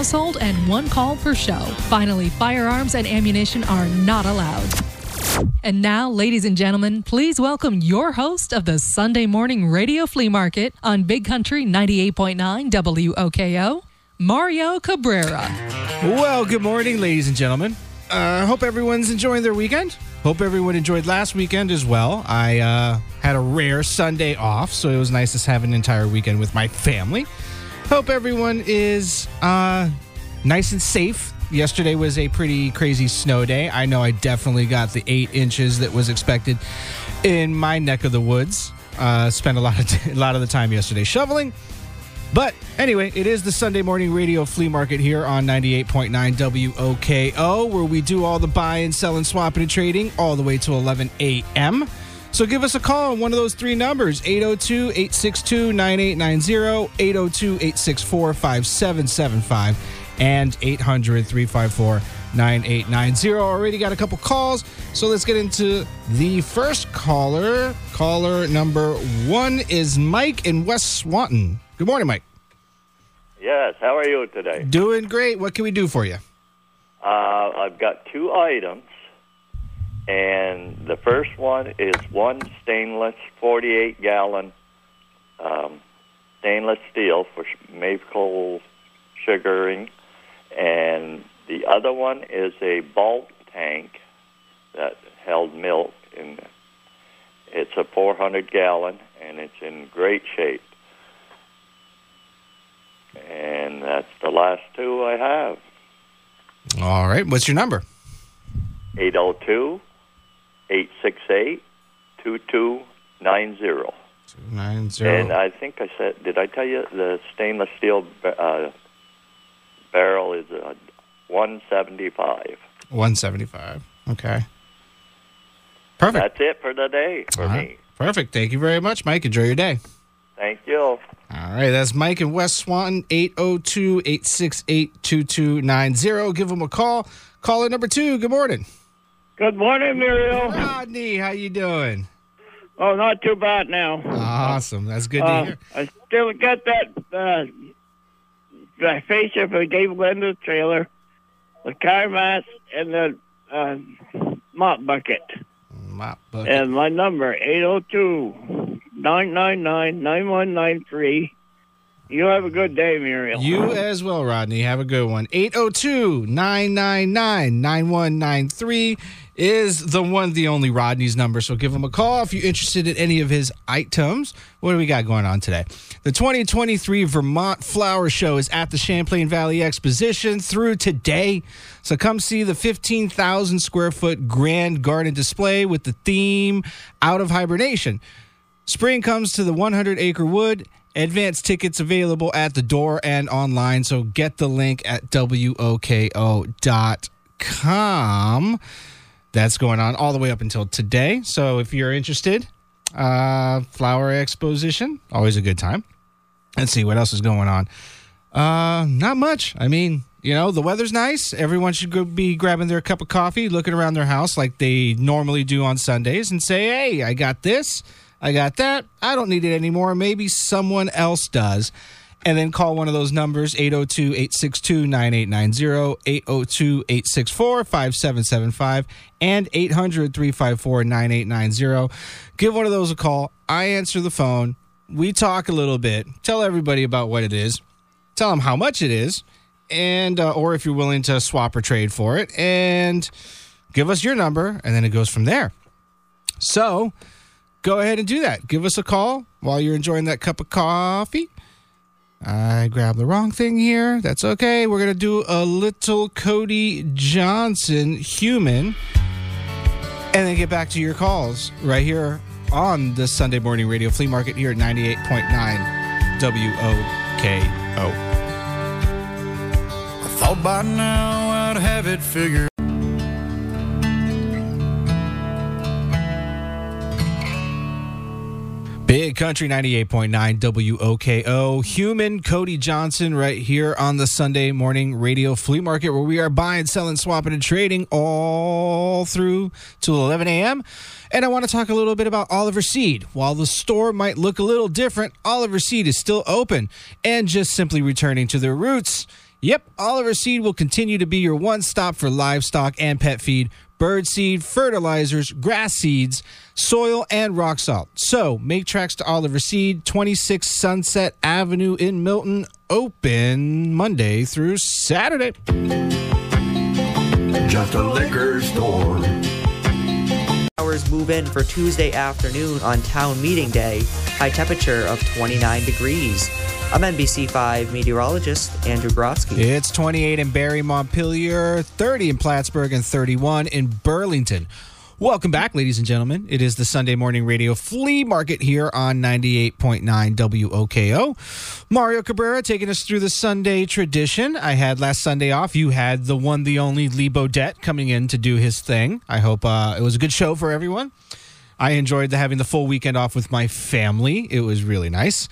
household and one call per show. Finally, firearms and ammunition are not allowed. And now, ladies and gentlemen, please welcome your host of the Sunday Morning Radio Flea Market on Big Country 98.9 WOKO, Mario Cabrera. Well, good morning, ladies and gentlemen. I uh, hope everyone's enjoying their weekend. Hope everyone enjoyed last weekend as well. I uh, had a rare Sunday off, so it was nice to have an entire weekend with my family. Hope everyone is uh, nice and safe. Yesterday was a pretty crazy snow day. I know I definitely got the eight inches that was expected in my neck of the woods. Uh, spent a lot of t- a lot of the time yesterday shoveling. But anyway, it is the Sunday morning radio flea market here on 98.9 WOKO, where we do all the buy buying, selling, swapping, and trading all the way to 11 a.m. So give us a call on one of those three numbers 802 862 9890, 802 864 5775, and 800 354 9890. Already got a couple calls, so let's get into the first caller. Caller number one is Mike in West Swanton. Good morning, Mike. Yes, how are you today? Doing great. What can we do for you? Uh, I've got two items, and the first one is one stainless 48 gallon um, stainless steel for maple sugaring, and the other one is a bulk tank that held milk, and it's a 400 gallon, and it's in great shape. And that's the last two I have. All right. What's your number? 802 868 2290. 290. And I think I said, did I tell you the stainless steel uh, barrel is uh, 175? 175. Okay. Perfect. That's it for the day for me. Perfect. Thank you very much, Mike. Enjoy your day. Thank you. All right, that's Mike in West Swanton, 802 868 2290. Give him a call. Caller number two, good morning. Good morning, Muriel. Rodney, how you doing? Oh, not too bad now. Awesome. That's good to Uh, hear. I still got that uh, the fascia for Dave Linda's trailer, the car mat, and the uh, mop bucket. Mop bucket. And my number, 802-999-9193. You have a good day, Muriel. You as well, Rodney. Have a good one. 802 999 9193 is the one, the only Rodney's number. So give him a call if you're interested in any of his items. What do we got going on today? The 2023 Vermont Flower Show is at the Champlain Valley Exposition through today. So come see the 15,000 square foot grand garden display with the theme Out of Hibernation. Spring comes to the 100 acre wood. Advance tickets available at the door and online. So get the link at WOKO.com. That's going on all the way up until today. So if you're interested, uh, flower exposition, always a good time. Let's see what else is going on. Uh, not much. I mean, you know, the weather's nice. Everyone should be grabbing their cup of coffee, looking around their house like they normally do on Sundays, and say, "Hey, I got this, I got that. I don't need it anymore. Maybe someone else does." And then call one of those numbers 802 862 9890, 802 864 5775, and 800 354 9890. Give one of those a call. I answer the phone. We talk a little bit. Tell everybody about what it is. Tell them how much it is, and uh, or if you're willing to swap or trade for it, and give us your number, and then it goes from there. So go ahead and do that. Give us a call while you're enjoying that cup of coffee. I grabbed the wrong thing here. That's okay. We're going to do a little Cody Johnson human and then get back to your calls right here on the Sunday morning radio flea market here at 98.9 WOKO. I thought by now I'd have it figured. Big Country 98.9 WOKO. Human Cody Johnson right here on the Sunday morning radio flea market where we are buying, selling, swapping, and trading all through till 11 a.m. And I want to talk a little bit about Oliver Seed. While the store might look a little different, Oliver Seed is still open and just simply returning to their roots. Yep, Oliver Seed will continue to be your one stop for livestock and pet feed, bird seed, fertilizers, grass seeds, soil, and rock salt. So make tracks to Oliver Seed, 26 Sunset Avenue in Milton, open Monday through Saturday. Just a liquor store. Hours move in for Tuesday afternoon on town meeting day. High temperature of 29 degrees. I'm NBC5 meteorologist Andrew Grotsky. It's 28 in Barre, Montpelier, 30 in Plattsburgh, and 31 in Burlington. Welcome back, ladies and gentlemen. It is the Sunday Morning Radio Flea Market here on 98.9 WOKO. Mario Cabrera taking us through the Sunday tradition. I had last Sunday off. You had the one, the only Lee Bodette coming in to do his thing. I hope uh, it was a good show for everyone. I enjoyed the, having the full weekend off with my family. It was really nice.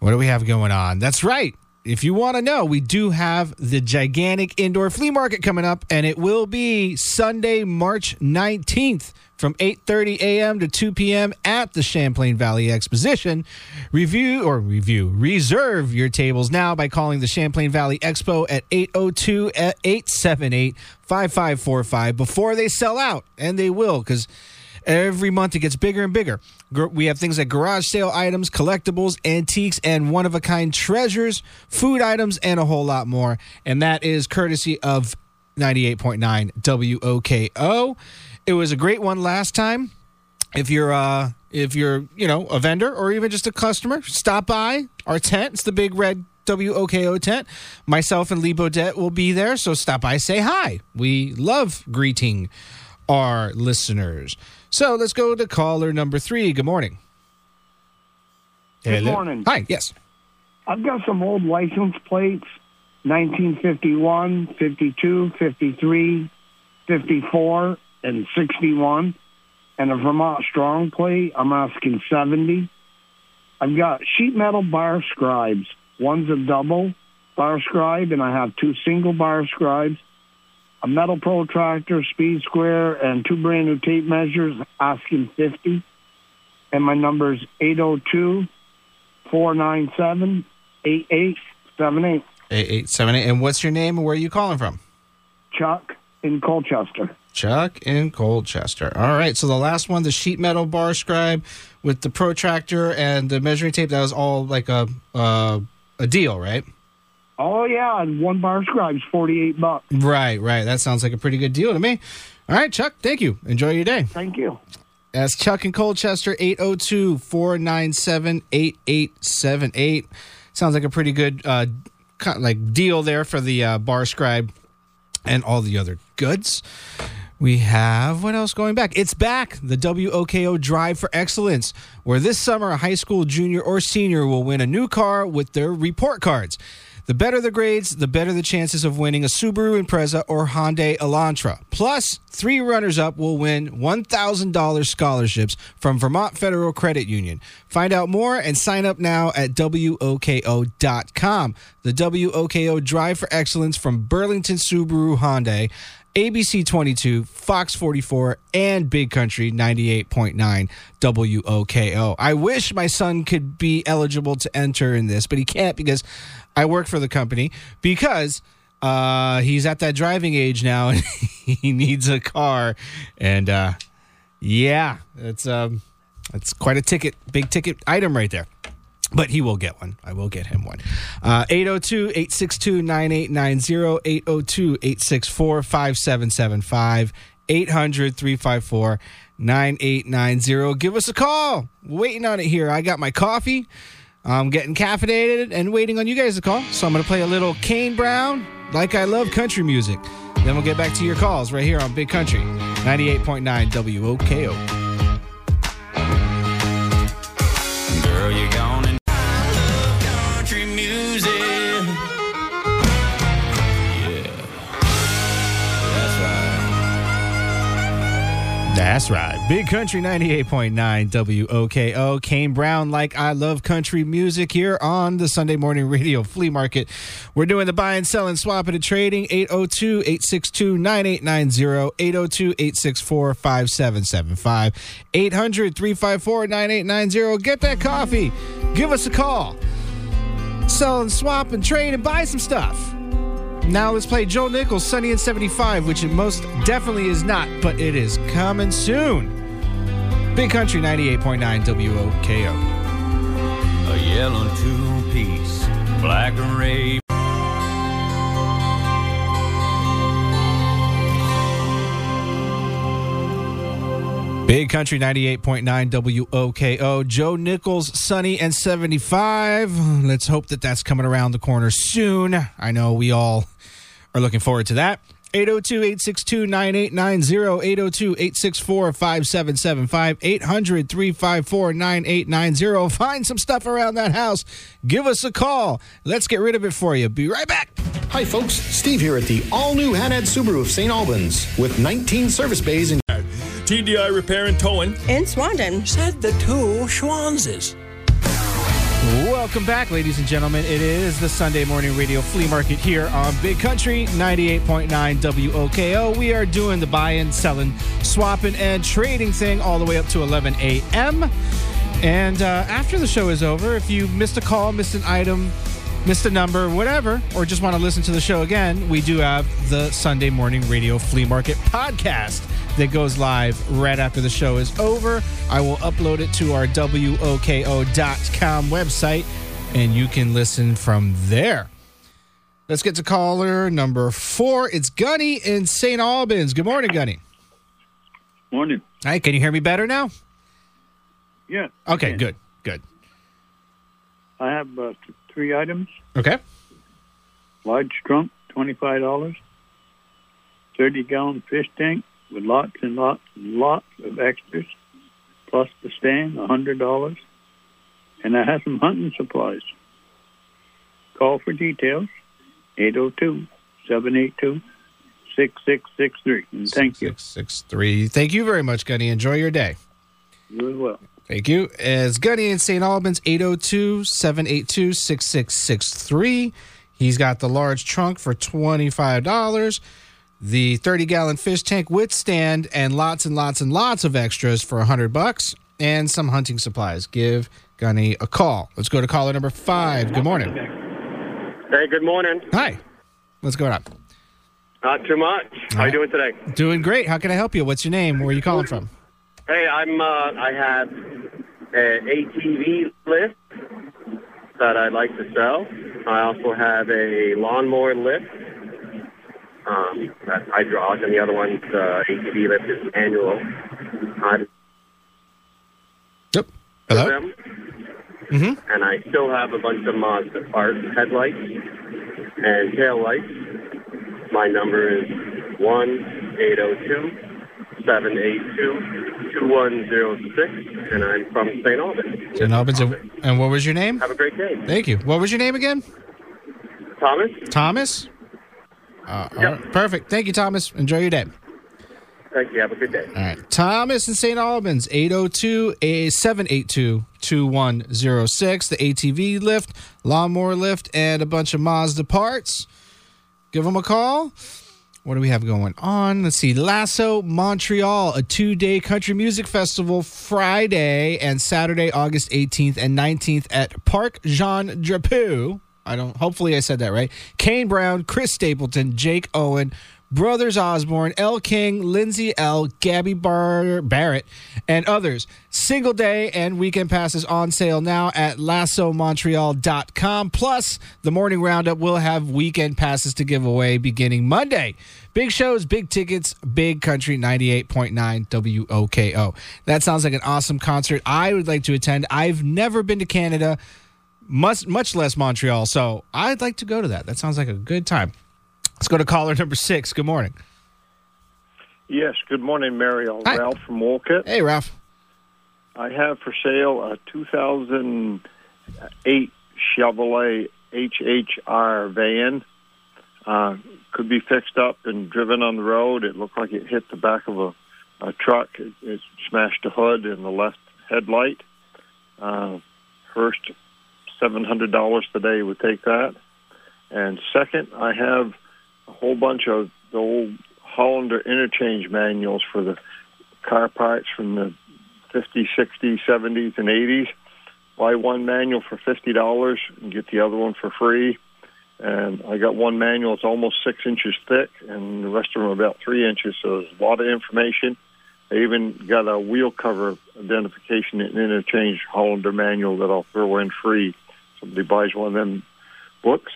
What do we have going on? That's right. If you want to know, we do have the gigantic indoor flea market coming up, and it will be Sunday, March 19th from 8:30 a.m. to 2 p.m. at the Champlain Valley Exposition. Review or review, reserve your tables now by calling the Champlain Valley Expo at 802-878-5545 eh, before they sell out, and they will cuz Every month it gets bigger and bigger. We have things like garage sale items, collectibles, antiques, and one of a kind treasures, food items, and a whole lot more. And that is courtesy of 98.9 WOKO. It was a great one last time. If you're uh if you're, you know, a vendor or even just a customer, stop by our tent. It's the big red WOKO tent. Myself and Lee Bodette will be there, so stop by, say hi. We love greeting our listeners. So let's go to caller number three. Good morning. Good Hello. morning. Hi. Yes. I've got some old license plates 1951, 52, 53, 54, and 61. And a Vermont Strong plate, I'm asking 70. I've got sheet metal bar scribes. One's a double bar scribe, and I have two single bar scribes. A metal protractor, speed square, and two brand new tape measures, asking 50. And my number's 802 497 8878. Eight eight seven eight. And what's your name and where are you calling from? Chuck in Colchester. Chuck in Colchester. All right. So the last one, the sheet metal bar scribe with the protractor and the measuring tape, that was all like a uh, a deal, right? Oh, yeah, and one bar scribe's 48 bucks. Right, right. That sounds like a pretty good deal to me. All right, Chuck. Thank you. Enjoy your day. Thank you. That's Chuck in Colchester, 802 497 8878. Sounds like a pretty good uh, like deal there for the uh, bar scribe and all the other goods. We have what else going back? It's back, the WOKO Drive for Excellence, where this summer a high school junior or senior will win a new car with their report cards. The better the grades, the better the chances of winning a Subaru Impreza or Hyundai Elantra. Plus, three runners up will win $1,000 scholarships from Vermont Federal Credit Union. Find out more and sign up now at WOKO.com. The WOKO Drive for Excellence from Burlington Subaru Hyundai. ABC 22, Fox 44, and Big Country 98.9 WOKO. I wish my son could be eligible to enter in this, but he can't because I work for the company because uh, he's at that driving age now and he needs a car. And uh, yeah, it's um, it's quite a ticket, big ticket item right there. But he will get one. I will get him one. Uh, 802 862 9890, 802 864 5775, 800 354 9890. Give us a call. Waiting on it here. I got my coffee. I'm getting caffeinated and waiting on you guys to call. So I'm going to play a little Kane Brown, like I love country music. Then we'll get back to your calls right here on Big Country 98.9 WOKO. That's right. Big Country 98.9 WOKO. Kane Brown, like I love country music here on the Sunday Morning Radio Flea Market. We're doing the buy and sell and swap and trading 802 862 9890, 802 864 5775, 800 354 9890. Get that coffee. Give us a call. Sell and swap and trade and buy some stuff. Now let's play Joe Nichols, Sunny and 75, which it most definitely is not, but it is coming soon. Big Country 98.9 WOKO. A yellow two piece, black array. Big Country 98.9 WOKO. Joe Nichols, Sunny and 75. Let's hope that that's coming around the corner soon. I know we all are looking forward to that. 802 862 9890, 802 864 5775, 800 354 9890. Find some stuff around that house. Give us a call. Let's get rid of it for you. Be right back. Hi, folks. Steve here at the all new Hanad Subaru of St. Albans with 19 service bays and TDI Repair and Towing. in Swanton. Said the two Schwanzes. Welcome back, ladies and gentlemen. It is the Sunday morning radio flea market here on Big Country 98.9 WOKO. We are doing the buying, selling, swapping, and trading thing all the way up to 11 a.m. And uh, after the show is over, if you missed a call, missed an item, missed a number, whatever, or just want to listen to the show again, we do have the Sunday morning radio flea market podcast that goes live right after the show is over. I will upload it to our WOKO.com website and you can listen from there. Let's get to caller number four. It's Gunny in St. Albans. Good morning, Gunny. Morning. Hi, can you hear me better now? Yeah. Okay, good, good. I have uh, three items. Okay. Large trunk, twenty-five dollars. Thirty-gallon fish tank with lots and lots and lots of extras, plus the stand, a hundred dollars. And I have some hunting supplies. Call for details, 802-782-6663. And thank you. Six, six, three. Thank you very much, Gunny. Enjoy your day. You as well. Thank you. As Gunny in St. Albans, 802 782 6663. He's got the large trunk for $25, the 30 gallon fish tank with stand, and lots and lots and lots of extras for 100 bucks, and some hunting supplies. Give Gunny a call. Let's go to caller number five. Good morning. Hey, good morning. Hi. What's going on? Not too much. How are you doing today? Doing great. How can I help you? What's your name? Where are you calling from? Hey, I'm. Uh, I have an ATV lift that I'd like to sell. I also have a lawnmower lift. Um, that's hydraulic, and the other one's uh, ATV lift is manual. Yep. Hello? them, Mm-hmm. and I still have a bunch of Mazda parts, headlights, and tail lights. My number is one eight zero two seven eight two two one zero six, and I'm from St. Albans. St. Albans. And what was your name? Have a great day, Thank you. What was your name again? Thomas. Thomas? Uh, all right. Perfect. Thank you, Thomas. Enjoy your day. Thank you. Have a good day. All right. Thomas in St. Albans, 802 782 2106. The ATV lift, lawnmower lift, and a bunch of Mazda parts. Give them a call. What do we have going on? Let's see. Lasso Montreal, a two day country music festival Friday and Saturday, August 18th and 19th at Parc Jean Drapeau. I don't, hopefully I said that right. Kane Brown, Chris Stapleton, Jake Owen, Brothers Osborne, Elle King, Lindsay Ell, Gabby Bar- Barrett, and others. Single day and weekend passes on sale now at lassomontreal.com. Plus, the morning roundup will have weekend passes to give away beginning Monday. Big shows, big tickets, big country 98.9 WOKO. That sounds like an awesome concert. I would like to attend. I've never been to Canada, much, much less Montreal, so I'd like to go to that. That sounds like a good time. Let's go to caller number six. Good morning. Yes, good morning, Mariel. Hi. Ralph from Wolcott. Hey, Ralph. I have for sale a 2008 Chevrolet HHR van. Uh, could be fixed up and driven on the road. It looked like it hit the back of a, a truck. It, it smashed the hood and the left headlight. Uh, first, $700 today would take that. And second, I have a whole bunch of the old Hollander interchange manuals for the car parts from the 50s, 60s, 70s, and 80s. Buy one manual for $50 and get the other one for free. And I got one manual. It's almost six inches thick, and the rest of them are about three inches. So there's a lot of information. I even got a wheel cover identification and interchange Hollander manual that I'll throw in free. Somebody buys one of them books,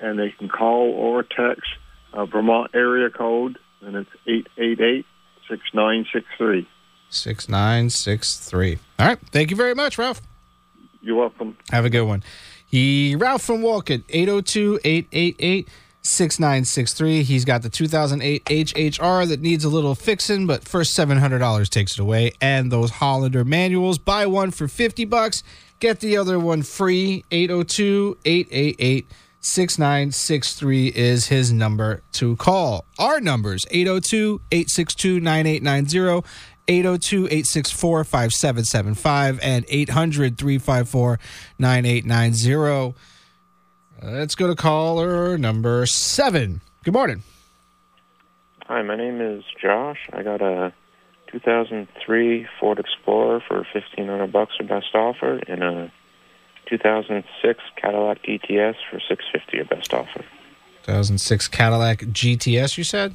and they can call or text uh, Vermont area code, and it's eight eight eight six nine six three. 6963. 6963. All right. Thank you very much, Ralph. You're welcome. Have a good one. He Ralph from Wolcott, 802-888-6963. He's got the 2008 HHR that needs a little fixing, but first $700 takes it away. And those Hollander manuals, buy one for 50 bucks, get the other one free. 802-888-6963 is his number to call. Our numbers 802-862-9890. 802-864-5775 and 800-354-9890. Let's go to caller number 7. Good morning. Hi, my name is Josh. I got a 2003 Ford Explorer for 1500 bucks or best offer and a 2006 Cadillac GTS for 650 or best offer. 2006 Cadillac GTS you said?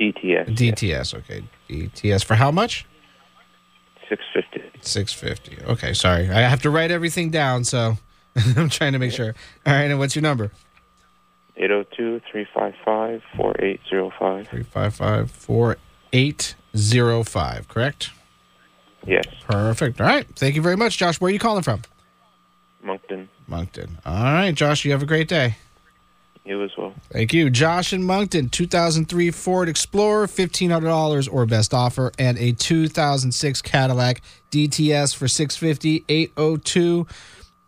DTS. DTS, okay. DTS for how much? 650. 650. Okay, sorry. I have to write everything down, so I'm trying to make sure. All right, and what's your number? 802-355-4805. 355 4805, correct? Yes. Perfect. All right. Thank you very much, Josh. Where are you calling from? Monkton. Monkton. All right, Josh, you have a great day. You as well. Thank you. Josh in Monkton, 2003 Ford Explorer, $1,500 or best offer, and a 2006 Cadillac DTS for 650 802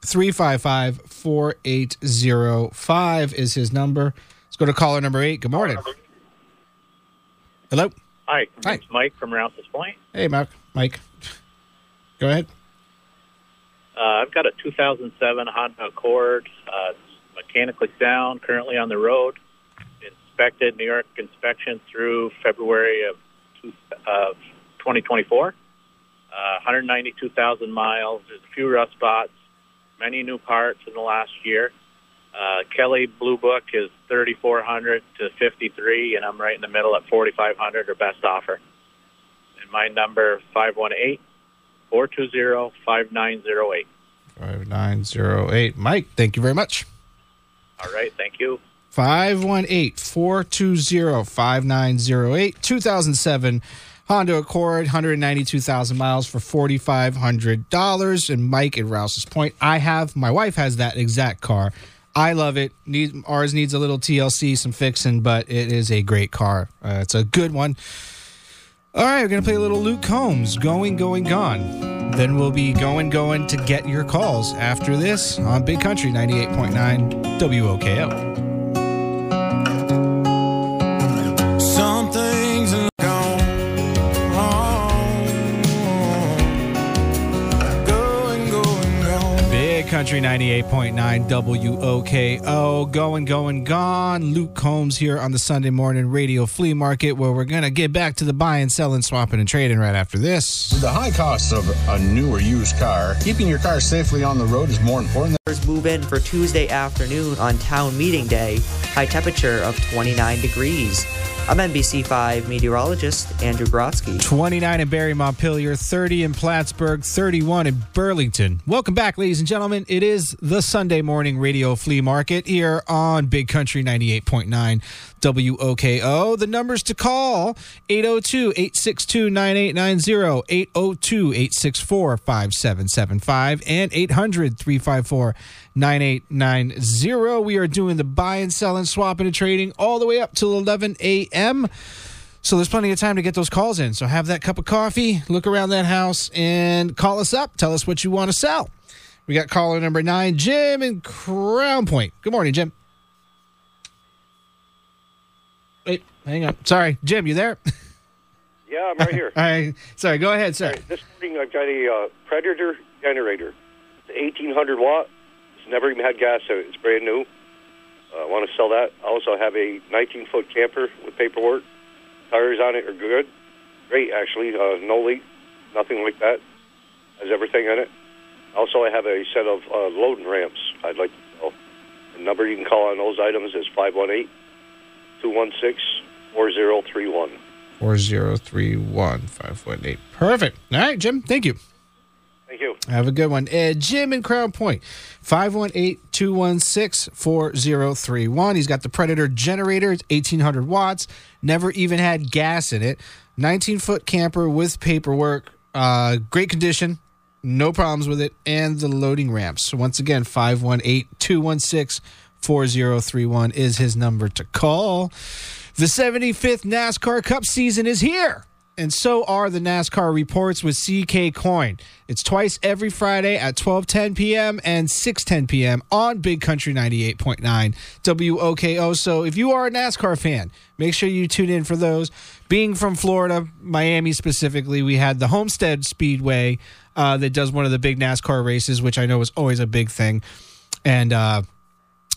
355 4805 is his number. Let's go to caller number eight. Good morning. Hello. Hi, Hi. it's Mike from Rouse's Point. Hey, Mark. Mike. Go ahead. Uh, I've got a 2007 Honda Accord. Uh, it's mechanically sound, currently on the road. Inspected, New York inspection through February of, two, of 2024. Uh, 192,000 miles. There's a few rust spots, many new parts in the last year. Uh, Kelly Blue Book is 3,400 to 53, and I'm right in the middle at 4,500 or best offer. And my number 518 420 5908. 5908. Mike, thank you very much. All right, thank you. 518 420 5908. 2007 Honda Accord, 192,000 miles for $4,500. And Mike at Rouse's Point, I have, my wife has that exact car. I love it. Need, ours needs a little TLC, some fixing, but it is a great car. Uh, it's a good one. All right, we're going to play a little Luke Combs, Going, Going, Gone. Then we'll be going, going to get your calls after this on Big Country 98.9 WOKO. Gone. Country 98.9 WOKO. Going, going, gone. Luke Combs here on the Sunday morning radio flea market where we're going to get back to the buying, selling, swapping, and trading right after this. With the high cost of a new or used car, keeping your car safely on the road is more important than. Move in for Tuesday afternoon on town meeting day. High temperature of 29 degrees. I'm NBC5 meteorologist Andrew Grotsky. 29 in Barre Montpelier, 30 in Plattsburgh, 31 in Burlington. Welcome back, ladies and gentlemen. It is the Sunday morning radio flea market here on Big Country 98.9 WOKO. The numbers to call 802 862 9890, 802 864 5775, and 800 354 9890. We are doing the buy and sell and swapping, and trading all the way up till 11 a.m. So there's plenty of time to get those calls in. So have that cup of coffee, look around that house, and call us up. Tell us what you want to sell. We got caller number nine, Jim in Crown Point. Good morning, Jim. Wait, hang on. Sorry, Jim, you there? Yeah, I'm right here. All right. Sorry, go ahead, sir. This morning I've got a uh, Predator generator. It's 1800 watt. It's never even had gas so. It's brand new. Uh, I want to sell that. I also have a 19 foot camper with paperwork. Tires on it are good. Great, actually. Uh, no leak. Nothing like that. Has everything in it. Also, I have a set of uh, loading ramps I'd like to sell. The number you can call on those items is 518 216 4031. 4031 518. Perfect. All right, Jim. Thank you. Thank you. Have a good one. Uh, Jim in Crown Point, 518 216 4031. He's got the Predator generator, it's 1800 watts, never even had gas in it. 19 foot camper with paperwork, uh, great condition, no problems with it, and the loading ramps. So, once again, 518 216 4031 is his number to call. The 75th NASCAR Cup season is here. And so are the NASCAR reports with CK Coin. It's twice every Friday at 12:10 p.m. and 6:10 p.m. on Big Country 98.9 WOKO. So if you are a NASCAR fan, make sure you tune in for those. Being from Florida, Miami specifically, we had the Homestead Speedway uh, that does one of the big NASCAR races, which I know is always a big thing. And uh,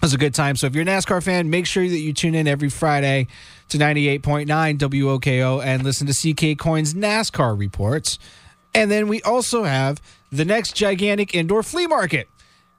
was a good time. So if you're a NASCAR fan, make sure that you tune in every Friday to 98.9 WOKO and listen to CK Coins NASCAR reports. And then we also have the next gigantic indoor flea market.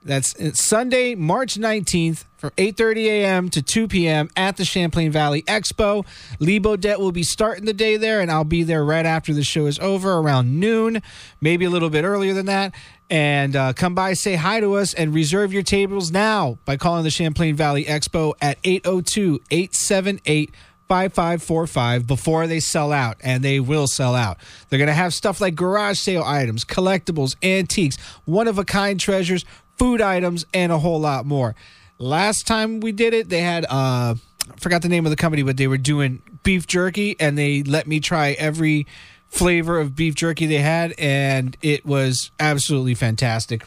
That's Sunday, March 19th from 8:30 a.m. to 2 p.m. at the Champlain Valley Expo. Lee Bodette will be starting the day there, and I'll be there right after the show is over, around noon, maybe a little bit earlier than that. And uh, come by, say hi to us, and reserve your tables now by calling the Champlain Valley Expo at 802 878 5545 before they sell out, and they will sell out. They're going to have stuff like garage sale items, collectibles, antiques, one of a kind treasures, food items, and a whole lot more. Last time we did it, they had, uh, I forgot the name of the company, but they were doing beef jerky, and they let me try every flavor of beef jerky they had, and it was absolutely fantastic.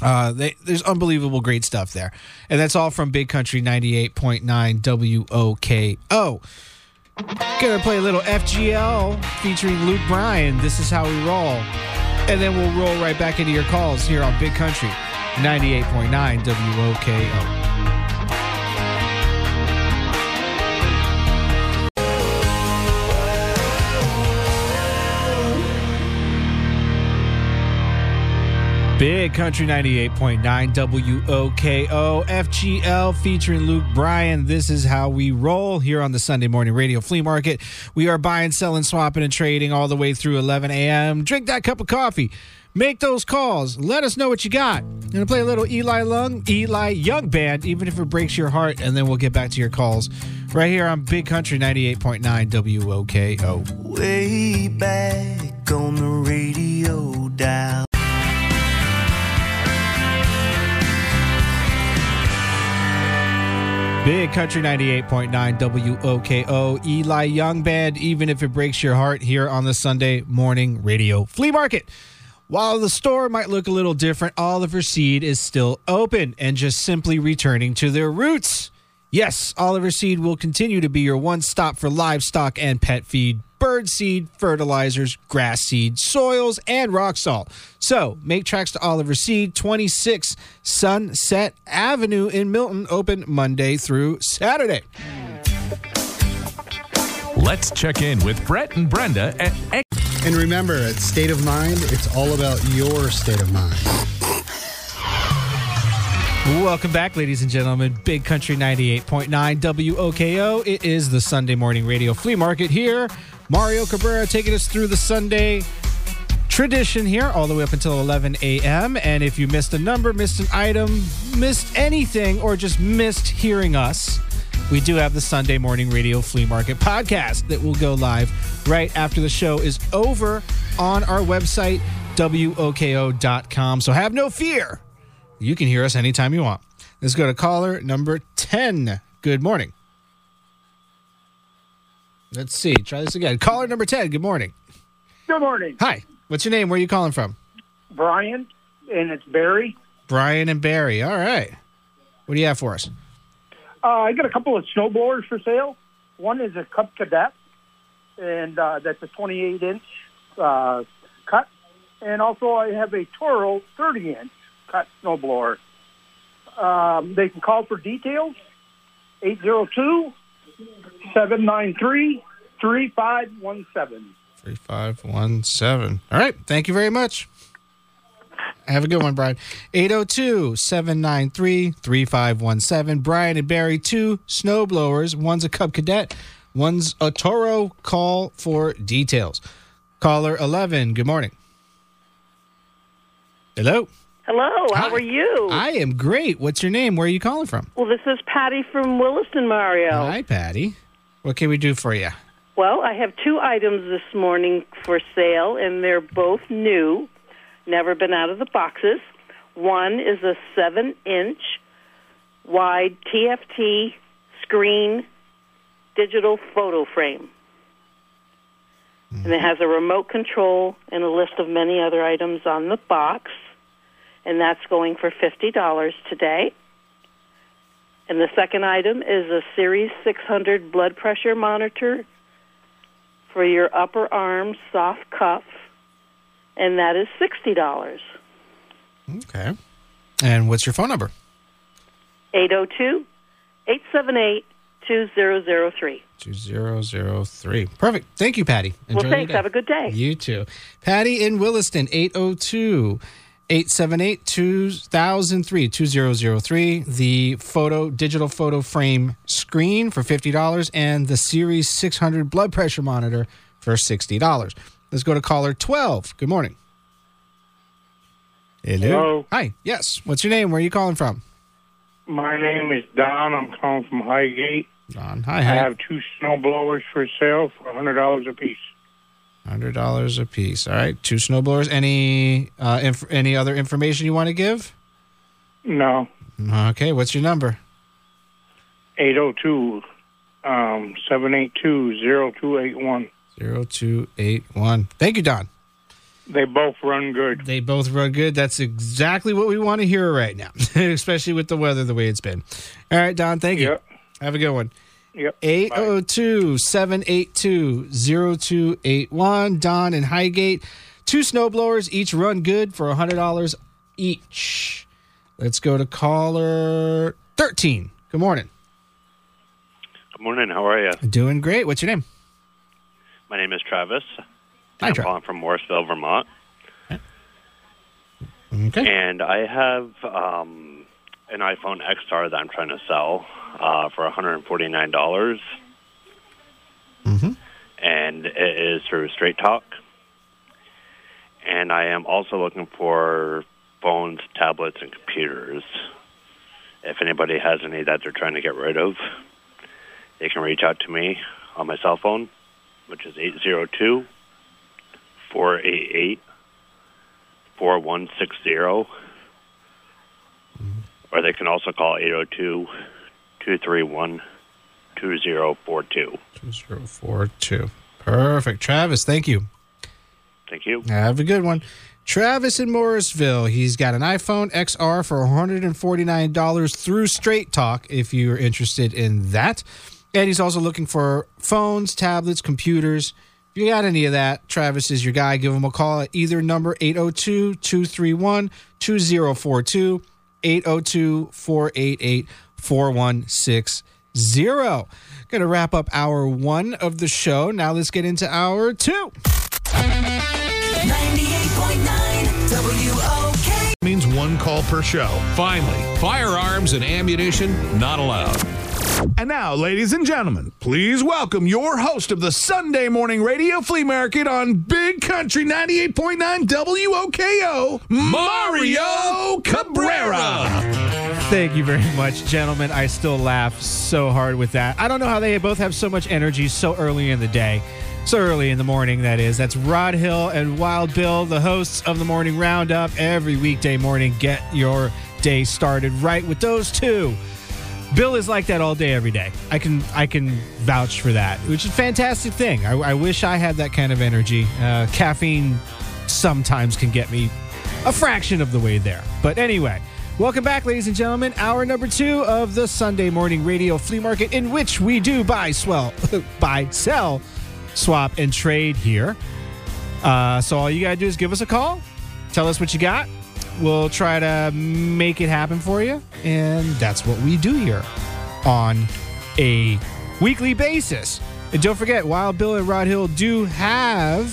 Uh, they, there's unbelievable great stuff there. And that's all from Big Country 98.9 WOKO. Gonna play a little FGL featuring Luke Bryan. This is how we roll. And then we'll roll right back into your calls here on Big Country 98.9 WOKO. Big Country 98.9 WOKO FGL featuring Luke Bryan. This is how we roll here on the Sunday morning radio flea market. We are buying, selling, swapping, and trading all the way through 11 a.m. Drink that cup of coffee. Make those calls. Let us know what you got. I'm gonna play a little Eli Lung, Eli Young Band, even if it breaks your heart, and then we'll get back to your calls right here on Big Country 98.9 WOKO. Way back on the radio dial. Big Country 98.9 WOKO, Eli Young Band, even if it breaks your heart here on the Sunday morning radio flea market. While the store might look a little different, Oliver Seed is still open and just simply returning to their roots. Yes, Oliver Seed will continue to be your one stop for livestock and pet feed, bird seed, fertilizers, grass seed, soils, and rock salt. So make tracks to Oliver Seed, 26 Sunset Avenue in Milton, open Monday through Saturday. Let's check in with Brett and Brenda at X. And remember, at State of Mind, it's all about your state of mind. Welcome back, ladies and gentlemen. Big Country 98.9 WOKO. It is the Sunday morning radio flea market here. Mario Cabrera taking us through the Sunday tradition here all the way up until 11 a.m. And if you missed a number, missed an item, missed anything, or just missed hearing us, we do have the Sunday morning radio flea market podcast that will go live right after the show is over on our website, WOKO.com. So have no fear. You can hear us anytime you want. Let's go to caller number 10. Good morning. Let's see. Try this again. Caller number 10. Good morning. Good morning, Hi. What's your name? Where are you calling from? Brian, and it's Barre. Brian and Barre. All right. What do you have for us? Uh, I got a couple of snowblowers for sale. One is a Cub Cadet, and uh, that's a 28 inch uh, cut. And also, I have a Toro 30 inch cut snowblower. Um, they can call for details 802 793 3517. 3517. All right. Thank you very much. Have a good one, Brian. 802 793 3517. Brian and Barre, two snowblowers. One's a Cub Cadet, one's a Toro. Call for details. Caller 11, good morning. Hello. Hello, how are you? I am great. What's your name? Where are you calling from? Well, this is Patty from Williston, Mario. Hi, Patty. What can we do for you? Well, I have two items this morning for sale, and they're both new, never been out of the boxes. One is a 7 inch wide TFT screen digital photo frame. And it has a remote control and a list of many other items on the box. And that's going for $50 today. And the second item is a Series 600 blood pressure monitor for your upper arm soft cuff. And that is $60. Okay. And what's your phone number? 802 878 2003. 2003. Perfect. Thank you, Patty. Well, Enjoy your thanks. Have a good day. You too. Patty in Williston, 802 878 2003 2003. The photo, digital photo frame screen for $50 and the Series 600 blood pressure monitor for $60. Let's go to caller 12. Good morning. Hello. Hello. Hi. Yes. What's your name? Where are you calling from? My name is Don. I'm calling from Highgate. Don. Hi. I have two snow blowers for sale for $100 a piece. Hundred dollars a piece. All right, two snowblowers. Any uh, inf- any other information you want to give? No, Okay, what's your number? 802 um, 782 0281. Zero two eight one. Thank you, Don. They both run good. They both run good. That's exactly what we want to hear right now, especially with the weather the way it's been. All right, Don. Thank you. Have a good one. Yep. 802 782 0281. Don and Highgate. Two snowblowers, each run good for $100 each. Let's go to caller 13. Good morning. Good morning. How are you? Doing great. What's your name? My name is Travis. Hi, I'm Travis. calling from Morrisville, Vermont. Okay. And I have um, an iPhone XR that I'm trying to sell uh, for 149. dollars Mm-hmm. And it is through Straight Talk. And I am also looking for phones, tablets, and computers. If anybody has any that they're trying to get rid of, they can reach out to me on my cell phone, which is 802 488 4160. Or they can also call 802 231 2042. 2042. Perfect. Travis, thank you. Thank you. Have a good one. Travis in Morrisville. He's got an iPhone XR for $149 through Straight Talk if you're interested in that. And he's also looking for phones, tablets, computers. If you got any of that, Travis is your guy. Give him a call at either number 802 231 2042, 802 488 4160. Going to wrap up hour one of the show. Now let's get into hour two. 98.9 WOK. Means one call per show. Finally, firearms and ammunition not allowed. And now, ladies and gentlemen, please welcome your host of the Sunday Morning Radio Flea Market on Big Country 98.9 WOKO, Mario Cabrera. Thank you very much, gentlemen. I still laugh so hard with that. I don't know how they both have so much energy so early in the day. So early in the morning, that is. That's Rod Hill and Wild Bill, the hosts of the Morning Roundup. Every weekday morning, get your day started right with those two. Bill is like that all day, every day. I can I can vouch for that, which is a fantastic thing. I, I wish I had that kind of energy. Uh, caffeine sometimes can get me a fraction of the way there. But anyway, welcome back, ladies and gentlemen. Hour number two of the Sunday morning radio flea market, in which we do buy, swell, buy, sell, swap, and trade here. Uh, so all you gotta do is give us a call, tell us what you got. We'll try to make it happen for you, and that's what we do here on a weekly basis. And don't forget, Wild Bill and Rod Hill do have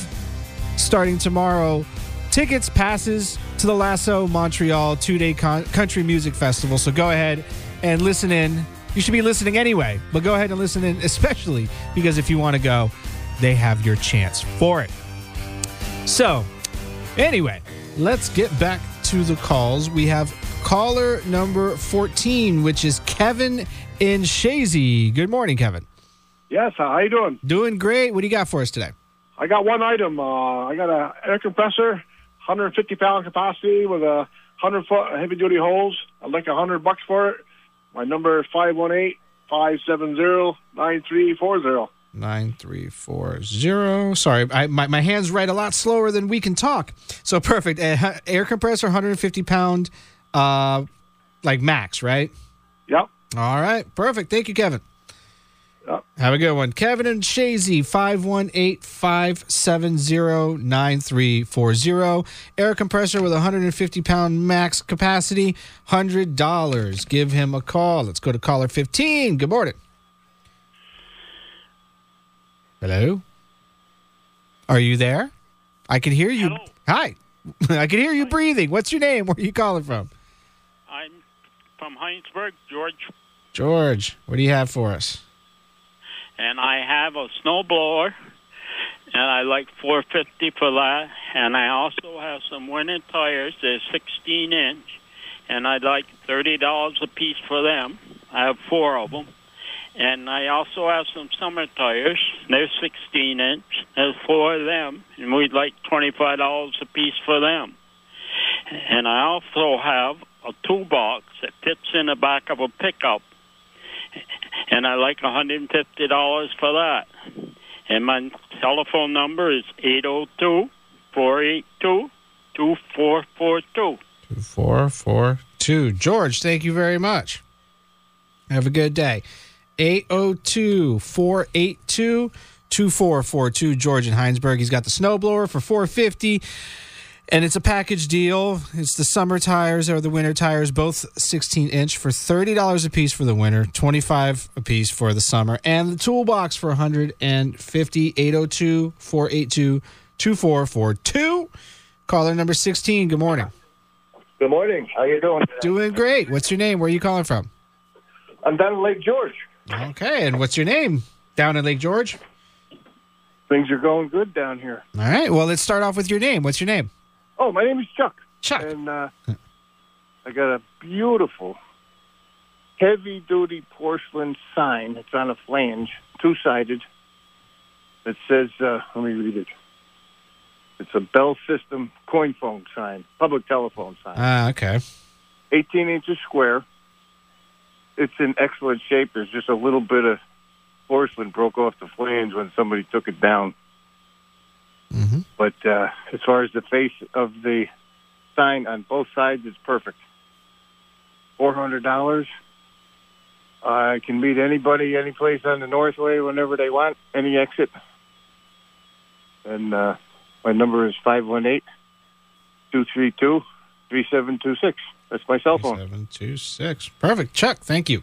starting tomorrow tickets, passes to the Lasso Montreal two day con- country music festival. So go ahead and listen in. You should be listening anyway, but go ahead and listen in, especially because if you want to go, they have your chance for it. So, anyway, let's get back to the calls. We have caller number 14, which is Kevin in Chazy. Good morning, Kevin. Yes, how you doing? Doing great. What do you got for us today? I got one item. Uh, I got a air compressor, 150 pound capacity with a 100 foot heavy duty hose. I'd like a hundred bucks for it. My number is 518 570 9340. 9340. Sorry, I, my, my hands write a lot slower than we can talk. So perfect. Uh, air compressor, 150 pound, uh, like max, right? Yep. All right. Perfect. Thank you, Kevin. Yep. Have a good one. Kevin and Chazy, 518 570 9340. Air compressor with 150 pound max capacity, $100. Give him a call. Let's go to caller 15. Good morning. Hello? Are you there? I can hear you. Hi. I can hear you breathing. What's your name? Where are you calling from? I'm from Hinesburg, George, George, what do you have for us? and I have a snowblower, and I like 450 for that. And I also have some winter tires. They're 16 inch, and I'd like $30 a piece for them. I have four of them. And I also have some summer tires. They're 16 inch. There's four of them, and we'd like $25 a piece for them. And I also have a toolbox that fits in the back of a pickup, and I like $150 for that. And my telephone number is 802 482 2442. 2442. George, thank you very much. Have a good day. 802 482 2442. George in Hinesburg. He's got the snowblower for 450 and it's a package deal. It's the summer tires or the winter tires, both 16 inch for $30 a piece for the winter, 25 a piece for the summer, and the toolbox for 150 802 482 2442. Caller number 16. Good morning. Good morning. How you doing? Doing great. What's your name? Where are you calling from? I'm down in Lake George. Okay, and what's your name down in Lake George? Things are going good down here. All right. Well, let's start off with your name. What's your name? Oh, my name is Chuck. Chuck. And uh, I got a beautiful heavy-duty porcelain sign. It's on a flange, two-sided. It says, uh, let me read it. It's a Bell System coin phone sign, public telephone sign. Ah, okay. 18 inches square. It's in excellent shape. There's just a little bit of porcelain broke off the flange when somebody took it down. But uh, as far as the face of the sign on both sides, it's perfect. Four hundred dollars. I can meet anybody, any place on the Northway whenever they want, any exit. And uh, my number is five one eight two three two three seven two six. That's my cell phone. 726. Perfect. Chuck, thank you.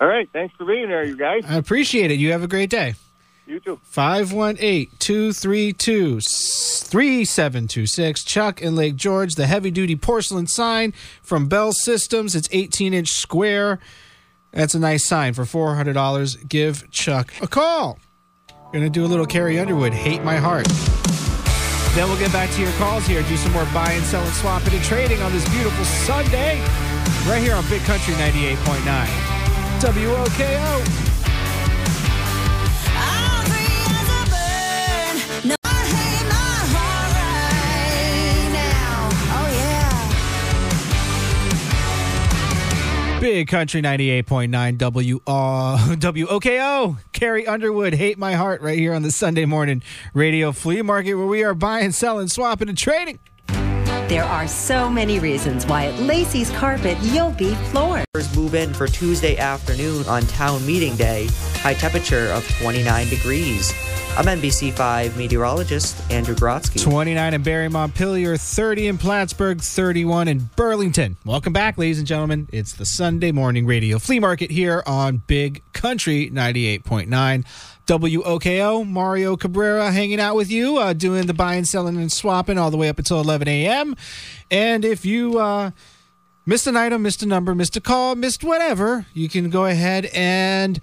All right. Thanks for being there, you guys. I appreciate it. You have a great day. You too. 518 232 3726. Chuck in Lake George, the heavy duty porcelain sign from Bell Systems. It's 18 inch square. That's a nice sign for $400. Give Chuck a call. Gonna do a little Carrie Underwood, Hate My Heart. Then we'll get back to your calls here, do some more buying, selling, swapping, and trading on this beautiful Sunday, right here on Big Country 98.9. WOKO. Big Country 98.9 W uh, WOKO. Carrie Underwood, Hate My Heart, right here on the Sunday morning radio flea market where we are buying, selling, swapping, and trading. There are so many reasons why at Lacey's Carpet you'll be floored. Move in for Tuesday afternoon on town meeting day. High temperature of 29 degrees. I'm NBC5 meteorologist Andrew Grotsky. 29 in Barre Montpelier, 30 in Plattsburgh, 31 in Burlington. Welcome back, ladies and gentlemen. It's the Sunday morning radio flea market here on Big Country 98.9. WOKO, Mario Cabrera hanging out with you, uh, doing the buying, selling, and swapping all the way up until 11 a.m. And if you uh, missed an item, missed a number, missed a call, missed whatever, you can go ahead and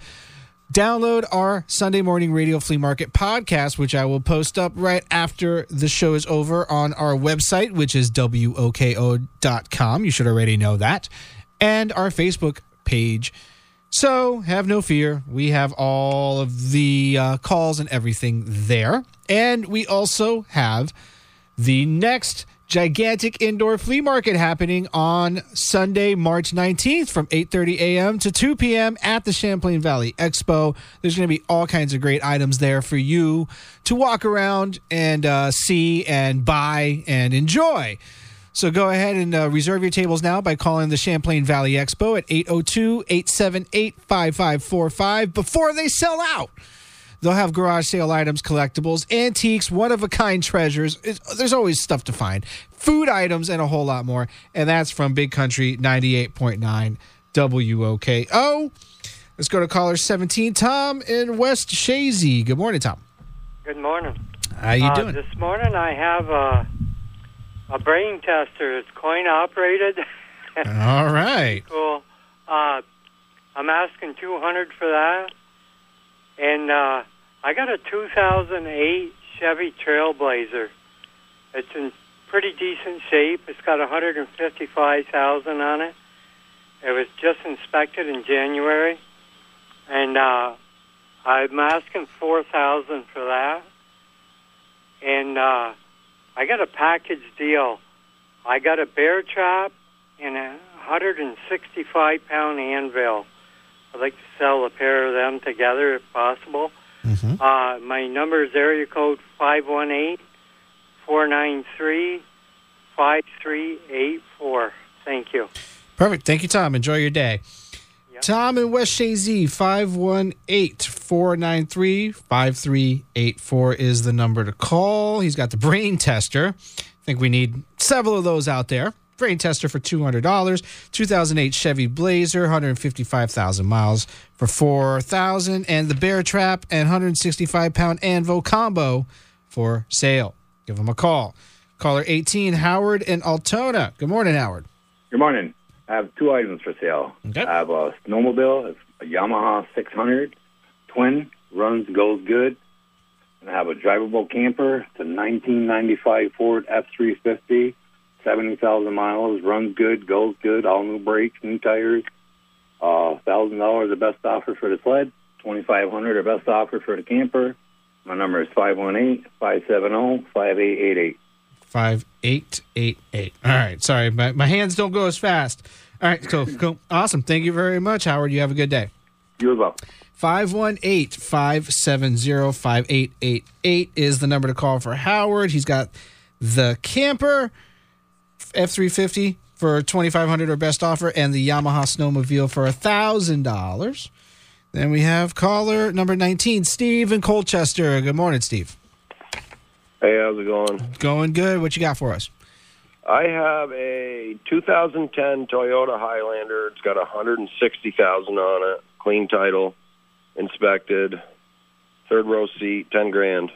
download our Sunday morning radio flea market podcast, which I will post up right after the show is over on our website, which is WOKO.com. You should already know that. And our Facebook page. So have no fear. We have all of the uh, calls and everything there. And we also have the next gigantic indoor flea market happening on Sunday, March 19th from 8:30 a.m. to 2 p.m. at the Champlain Valley Expo. There's going to be all kinds of great items there for you to walk around and uh, see and buy and enjoy. So go ahead and uh, reserve your tables now by calling the Champlain Valley Expo at 802 878 5545 before they sell out. They'll have garage sale items, collectibles, antiques, one of a kind treasures. It's, there's always stuff to find, food items, and a whole lot more. And that's from Big Country 98.9 WOKO. Let's go to caller 17, Tom in West Chazy. Good morning, Tom. Good morning. How you Uh, doing? This morning I have a, a brain tester. It's coin operated. All right. cool. Uh, I'm asking 200 for that. And uh, I got a 2008 Chevy Trailblazer. It's in pretty decent shape. It's got 155,000 on it. It was just inspected in January, and uh, I'm asking 4,000 for that. And uh, I got a package deal. I got a bear trap and a 165 pound anvil. I'd like to sell a pair of them together if possible. Uh, my number is area code 518 493 5384. Thank you. Perfect. Thank you, Tom. Enjoy your day. Tom in West Chazy, 518 493 5384 is the number to call. He's got the brain tester. I think we need several of those out there. Brain tester for $200. 2008 Chevy Blazer, 155,000 miles for 4000 And the Bear Trap and 165 pound anvil combo for sale. Give them a call. Caller 18, Howard in Altona. Good morning, Howard. Good morning. I have two items for sale. I have a snowmobile, it's a Yamaha 600 twin, runs, goes good. And I have a drivable camper. It's a 1995 Ford F350, 70,000 miles, runs good, goes good, all new brakes, new tires. Uh, $1,000 the best offer for the sled, 2500 the best offer for the camper. My number is 518-570-5888. 5888. All right. Sorry, my, my hands don't go as fast. All right. Cool. Cool. Awesome. Thank you very much, Howard. You have a good day. You as well. 518 570 5888 is the number to call for Howard. He's got the camper F 350 for 2500 or best offer and the Yamaha Snowmobile for $1,000. Then we have caller number 19, Steve in Colchester. Good morning, Steve. Hey, how's it going? Going good. What you got for us? I have a 2010 Toyota Highlander. It's got 160,000 on it, clean title, inspected, third row seat, 10 grand.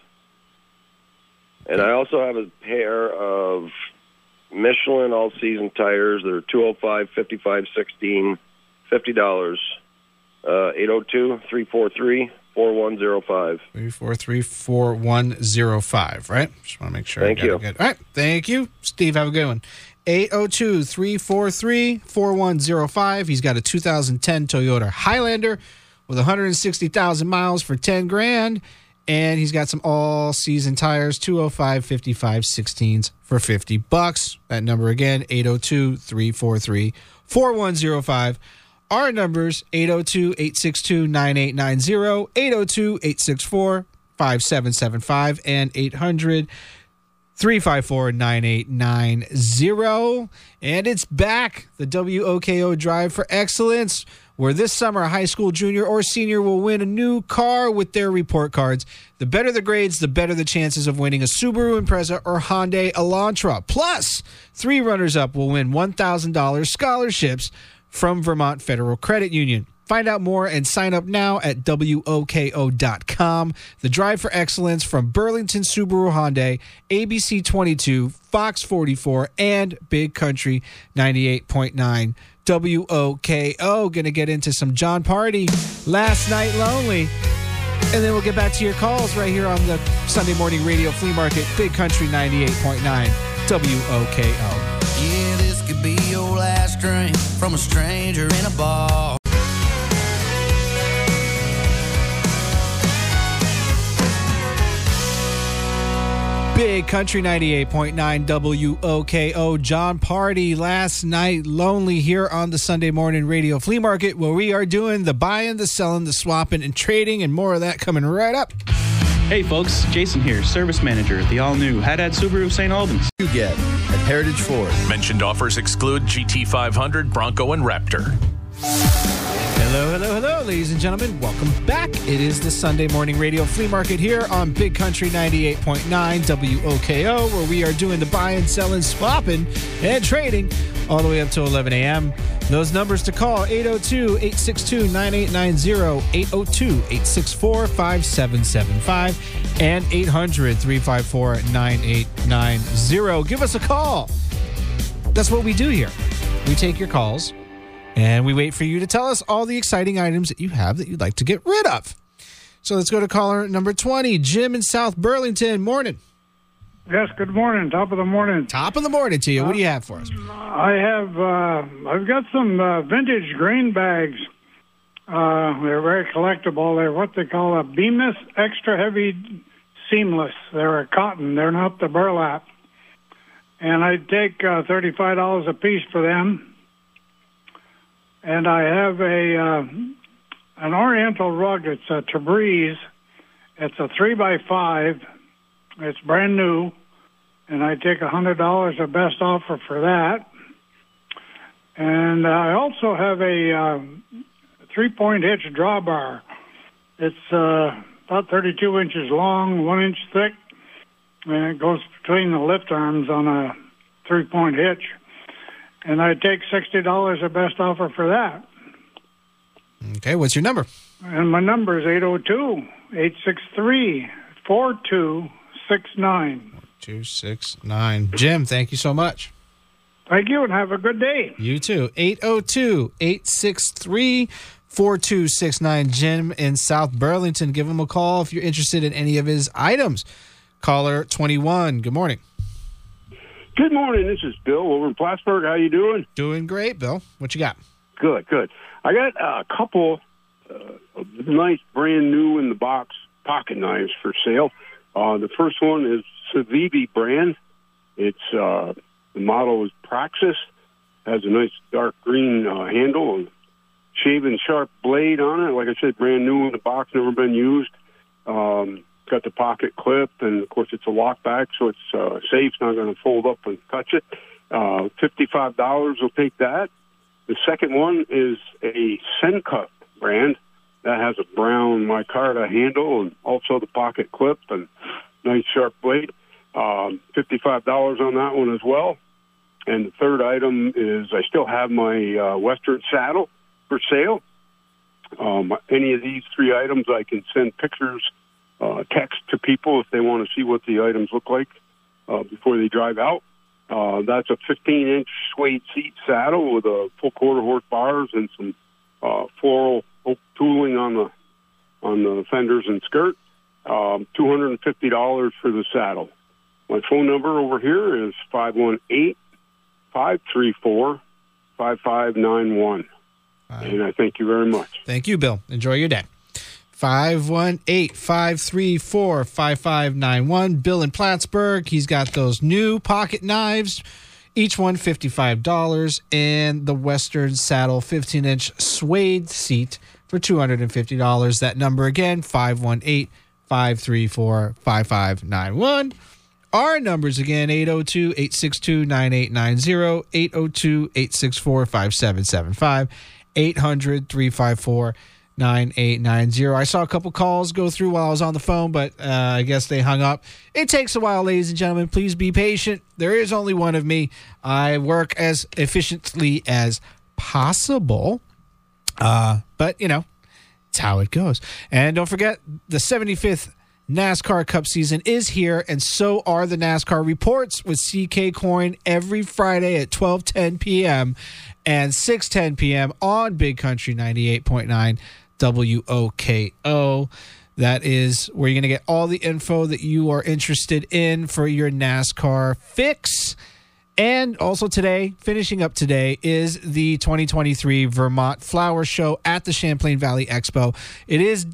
And I also have a pair of Michelin all season tires. They're 205, 55, 16, $50. Uh, 802 343 4105. 3434105, right? Just want to make sure. Thank you. All right. Thank you. Steve, have a good one. 802 343 4105. He's got a 2010 Toyota Highlander with 160,000 miles for 10 grand. And he's got some all season tires, 205 55 16s for 50 bucks. That number again, 802 343 4105. Our numbers 802 862 9890, 802 864 5775, and 800 354 9890. And it's back. The WOKO Drive for Excellence where this summer a high school junior or senior will win a new car with their report cards. The better the grades, the better the chances of winning a Subaru Impreza or Hyundai Elantra. Plus, three runners up will win $1,000 scholarships from Vermont Federal Credit Union. Find out more and sign up now at WOKO.com. The Drive for Excellence from Burlington Subaru Hyundai, ABC 22, Fox 44, and Big Country 98.9 WOKO. Gonna get into some Jon Pardi, Last Night Lonely. And then we'll get back to your calls right here on the Sunday morning radio flea market, Big Country 98.9 WOKO. Yeah, this could be your last drink from a stranger in a bar. Big Country 98.9 WOKO. Jon Pardi last night, lonely here on the Sunday morning radio flea market where we are doing the buying, the selling, the swapping, and trading, and more of that coming right up. Hey folks, Jason here, service manager at the all new Haddad Subaru of St. Albans. You get at Heritage Ford. Mentioned offers exclude GT500, Bronco, and Raptor. Hello, hello, hello, ladies and gentlemen. Welcome back. It is the Sunday morning radio flea market here on Big Country 98.9 WOKO, where we are doing the buying, selling, swapping, and trading all the way up to 11 a.m. Those numbers to call 802 862 9890, 802 864 5775, and 800 354 9890. Give us a call. That's what we do here. We take your calls and we wait for you to tell us all the exciting items that you have that you'd like to get rid of. So let's go to caller number 20, Jim in South Burlington. Morning. Yes, good morning. Top of the morning. Top of the morning to you. What do you have for us? I have, uh, I've got some uh, vintage grain bags. Uh, they're very collectible. They're what they call a Bemis Extra Heavy Seamless. They're a cotton. They're not the burlap. And I take uh, thirty-five dollars a piece for them. And I have a uh, an Oriental rug. It's a Tabriz. It's a three by five. It's brand new, and I take a hundred dollars a best offer for that. And I also have a um, three point hitch drawbar. It's uh, about 32 inches long, one inch thick, and it goes between the lift arms on a three point hitch. And I take $60 a best offer for that. Okay, what's your number? And my number is 802 863 4269. 269. Jim, thank you so much. Thank you and have a good day. You too. 802 863 4269. Jim in South Burlington. Give him a call if you're interested in any of his items. Caller 21. Good morning. Good morning. This is Bill over in Plattsburgh. How you doing? Doing great, Bill. What you got? Good, good. I got a couple uh, nice, brand new in the box pocket knives for sale. Uh, the first one is Civivi brand. It's uh, the model is Praxis. Has a nice dark green uh, handle and shaven sharp blade on it. Like I said, brand new in the box, never been used. Um, got the pocket clip, and of course it's a lock back, so it's uh, safe. It's not going to fold up and touch it. Uh, Fifty-five dollars will take that. The second one is a Sencut brand that has a brown micarta handle and also the pocket clip and nice sharp blade. Um, Fifty-five dollars on that one as well. And the third item is I still have my uh, Western saddle for sale. Um, any of these three items, I can send pictures, uh, text to people if they want to see what the items look like uh, before they drive out. Uh, that's a 15-inch suede seat saddle with a full quarter horse bars and some uh, floral oak tooling on the on the fenders and skirt. Um, Two hundred and fifty dollars for the saddle. My phone number over here is five one eight five three four five five nine one. And I thank you very much. Thank you, Bill. Enjoy your day. 518 534 5591. Bill in Plattsburgh. He's got those new pocket knives, each one $55, and the Western Saddle 15 inch suede seat for $250. That number again, 518 534 5591. Our numbers again 802 862 9890, 802 864 5775, 800 354 9890. I saw a couple calls go through while I was on the phone, but uh, I guess they hung up. It takes a while, ladies and gentlemen. Please be patient. There is only one of me. I work as efficiently as possible. Uh, but, you know, it's how it goes. And don't forget, the 75th NASCAR Cup season is here, and so are the NASCAR reports with CK Coin every Friday at 12:10 p.m. and 6:10 p.m. on Big Country 98.9 WOKO. That is where you're going to get all the info that you are interested in for your NASCAR fix. And also today, finishing up today, is the 2023 Vermont Flower Show at the Champlain Valley Expo. It is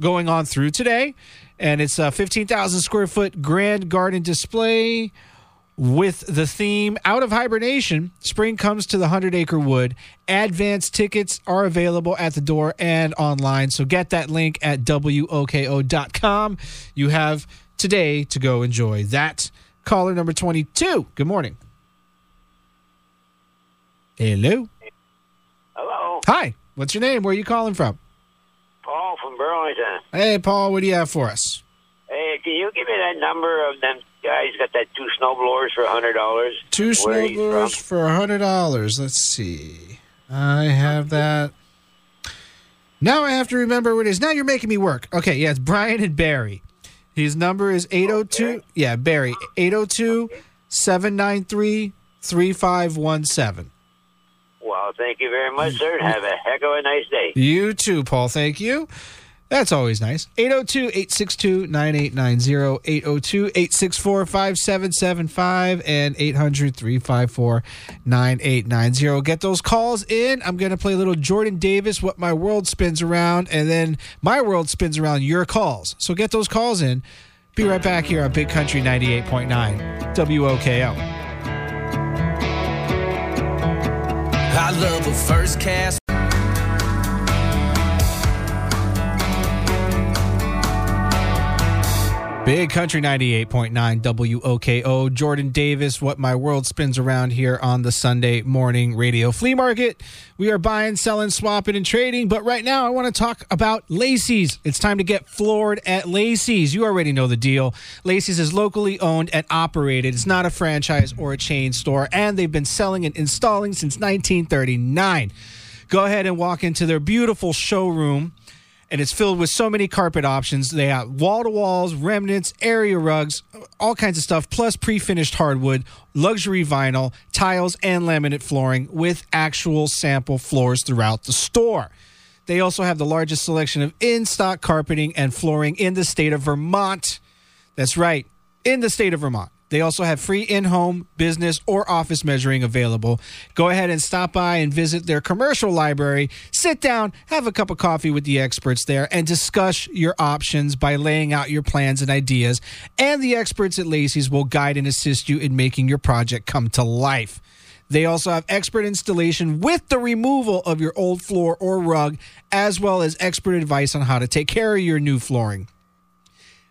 going on through today, and it's a 15,000 square foot grand garden display with the theme Out of Hibernation. Spring comes to the 100 acre wood. Advance tickets are available at the door and online. So get that link at WOKO.com. You have today to go enjoy that. Caller number 22. Good morning. Hello. Hello, Hi. What's your name? Where are you calling from? Paul from Burlington. Hey, Paul. What do you have for us? Hey, can you give me that number of them guys got that two snow blowers for a hundred dollars? Two snowblowers for a hundred dollars. Let's see. I have that. Now I have to remember what it is. Now you're making me work. Okay, yeah, it's Brian and Barry. His number is 802. Yeah, Barry. 802 793 3517. Well, thank you very much, sir. Have a heck of a nice day. You too, Paul. Thank you. That's always nice. 802 862 9890, 802 864 5775, and 800 354 9890. Get those calls in. I'm going to play a little Jordan Davis, What My World Spins Around, and then My World Spins Around Your Calls. So get those calls in. Be right back here on Big Country 98.9 WOKO. I love a first cast. Big Country 98.9 WOKO. Jordan Davis, What My World Spins Around here on the Sunday morning radio flea market. We are buying, selling, swapping, and trading. But right now, I want to talk about Lacey's. It's time to get floored at Lacey's. You already know the deal. Lacey's is locally owned and operated. It's not a franchise or a chain store, and they've been selling and installing since 1939. Go ahead and walk into their beautiful showroom and it's filled with so many carpet options. They have wall to walls, remnants, area rugs, all kinds of stuff, plus pre finished hardwood, luxury vinyl, tiles, and laminate flooring with actual sample floors throughout the store. They also have the largest selection of in stock carpeting and flooring in the state of Vermont. That's right, in the state of Vermont. They also have free in home, business, or office measuring available. Go ahead and stop by and visit their commercial library. Sit down, have a cup of coffee with the experts there, and discuss your options by laying out your plans and ideas. And the experts at Lacey's will guide and assist you in making your project come to life. They also have expert installation with the removal of your old floor or rug, as well as expert advice on how to take care of your new flooring.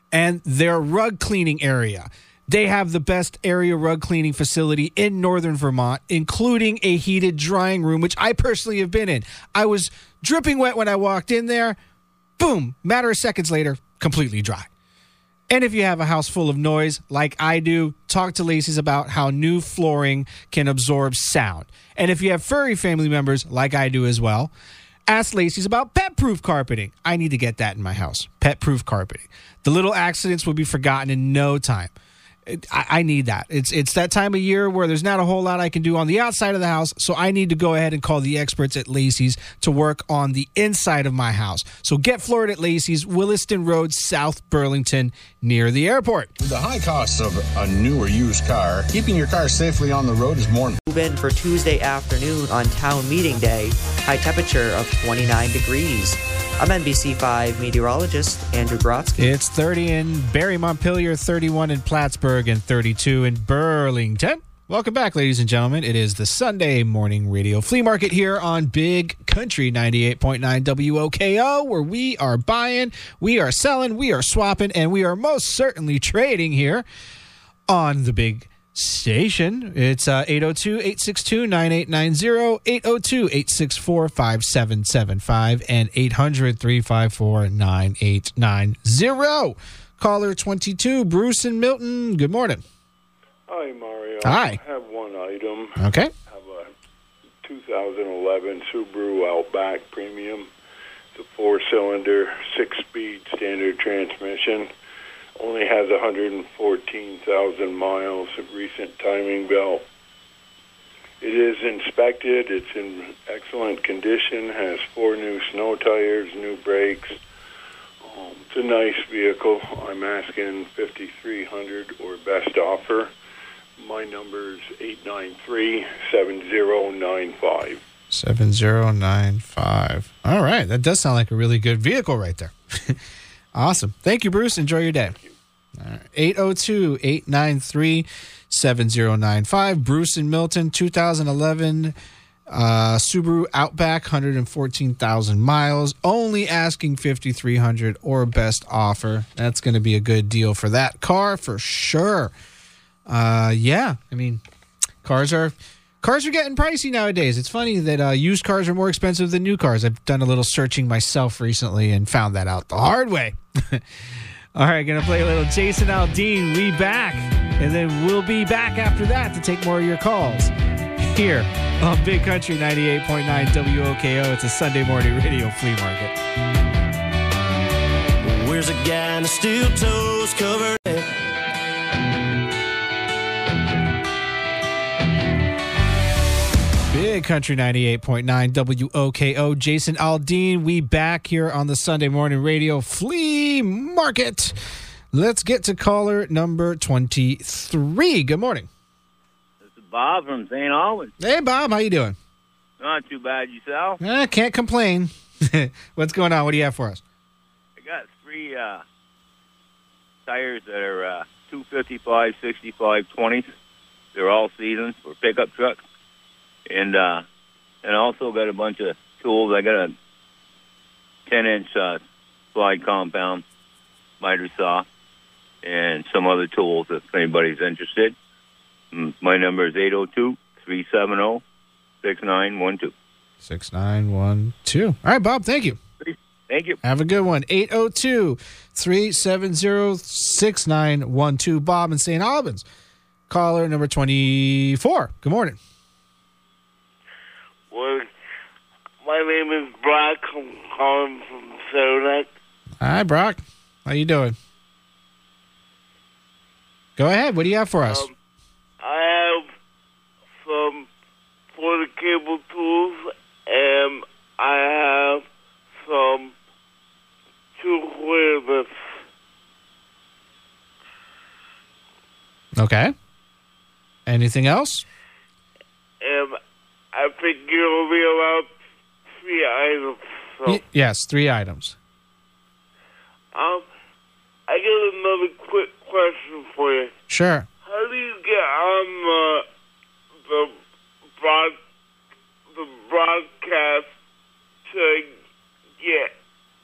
And their rug cleaning area. They have the best area rug cleaning facility in northern Vermont, including a heated drying room, which I personally have been in. I was dripping wet when I walked in there. Boom, matter of seconds later, completely dry. And if you have a house full of noise like I do, talk to Lacey's about how new flooring can absorb sound. And if you have furry family members like I do as well, ask Lacey's about pet proof carpeting. I need to get that in my house. Pet proof carpeting. The little accidents will be forgotten in no time. It- I, I need that. It's it's that time of year where there's not a whole lot I can do on the outside of the house, so I need to go ahead and call the experts at Lacey's to work on the inside of my house. So get floored at Lacey's, Williston Road, South Burlington, near the airport. With the high costs of a new or used car, keeping your car safely on the road is more Move in for Tuesday afternoon on town meeting day. High temperature of 29 degrees. I'm NBC5 meteorologist Andrew Grotsky. It's 30 in Barre Montpelier, 31 in Plattsburgh, and 32 in Burlington. Welcome back, ladies and gentlemen. It is the Sunday morning radio flea market here on Big Country 98.9 WOKO, where we are buying, we are selling, we are swapping, and we are most certainly trading here on the Big station. It's uh, 802 862 9890, 802 864 5775, and 800 354 9890. Caller 22, Bruce and Milton. Good morning. Hi, Mario. Hi. I have one item. Okay. I have a 2011 Subaru Outback Premium. It's a four-cylinder, six-speed standard transmission. Only has 114,000 miles of recent timing belt. It is inspected. It's in excellent condition. Has four new snow tires, new brakes. Um, it's a nice vehicle. I'm asking 5,300 or best offer. My number is 893-7095. 7095. All right. That does sound like a really good vehicle right there. awesome. Thank you, Bruce. Enjoy your day. All right. 802 893 7095. Bruce and Milton, 2011 uh, Subaru Outback, 114,000 miles. Only asking 5,300 or best offer. That's going to be a good deal for that car for sure. Uh, yeah. I mean, cars are cars are getting pricey nowadays. It's funny that uh, used cars are more expensive than new cars. I've done a little searching myself recently and found that out the hard way. All right, gonna play a little Jason Aldean. We back, and then we'll be back after that to take more of your calls here on Big Country 98.9 WOKO. It's a Sunday morning radio flea market. Where's a guy in a steel toes covered? Big Country 98.9 WOKO. Jason Aldean. We back here on the Sunday morning radio flea market. Let's get to caller number 23. Good morning. This is Bob from St. Albans. Hey, Bob. How you doing? Not too bad yourself. Eh, can't complain. What's going on? What do you have for us? I got three uh, tires that are uh, 255, 65, 20s. They're all season for pickup trucks. And uh, and also got a bunch of tools. I got a 10 inch uh, slide compound, miter saw, and some other tools if anybody's interested. Mm, My number is 802 370 6912. 6912. All right, Bob. Thank you. Thank you. Have a good one. 802 370 6912. Bob in St. Albans. Caller number 24. Good morning. Well, my name is Brock. I'm calling from Saranac. Hi, Brock. How you doing? Go ahead. What do you have for us? Um, I have some for the cable tools, and I have some two wireless. okay. Anything else? And I think you'll be allowed three items. So, yes, three items. um, I got another quick question for you. Sure. How do you get on the the broad the broadcast to get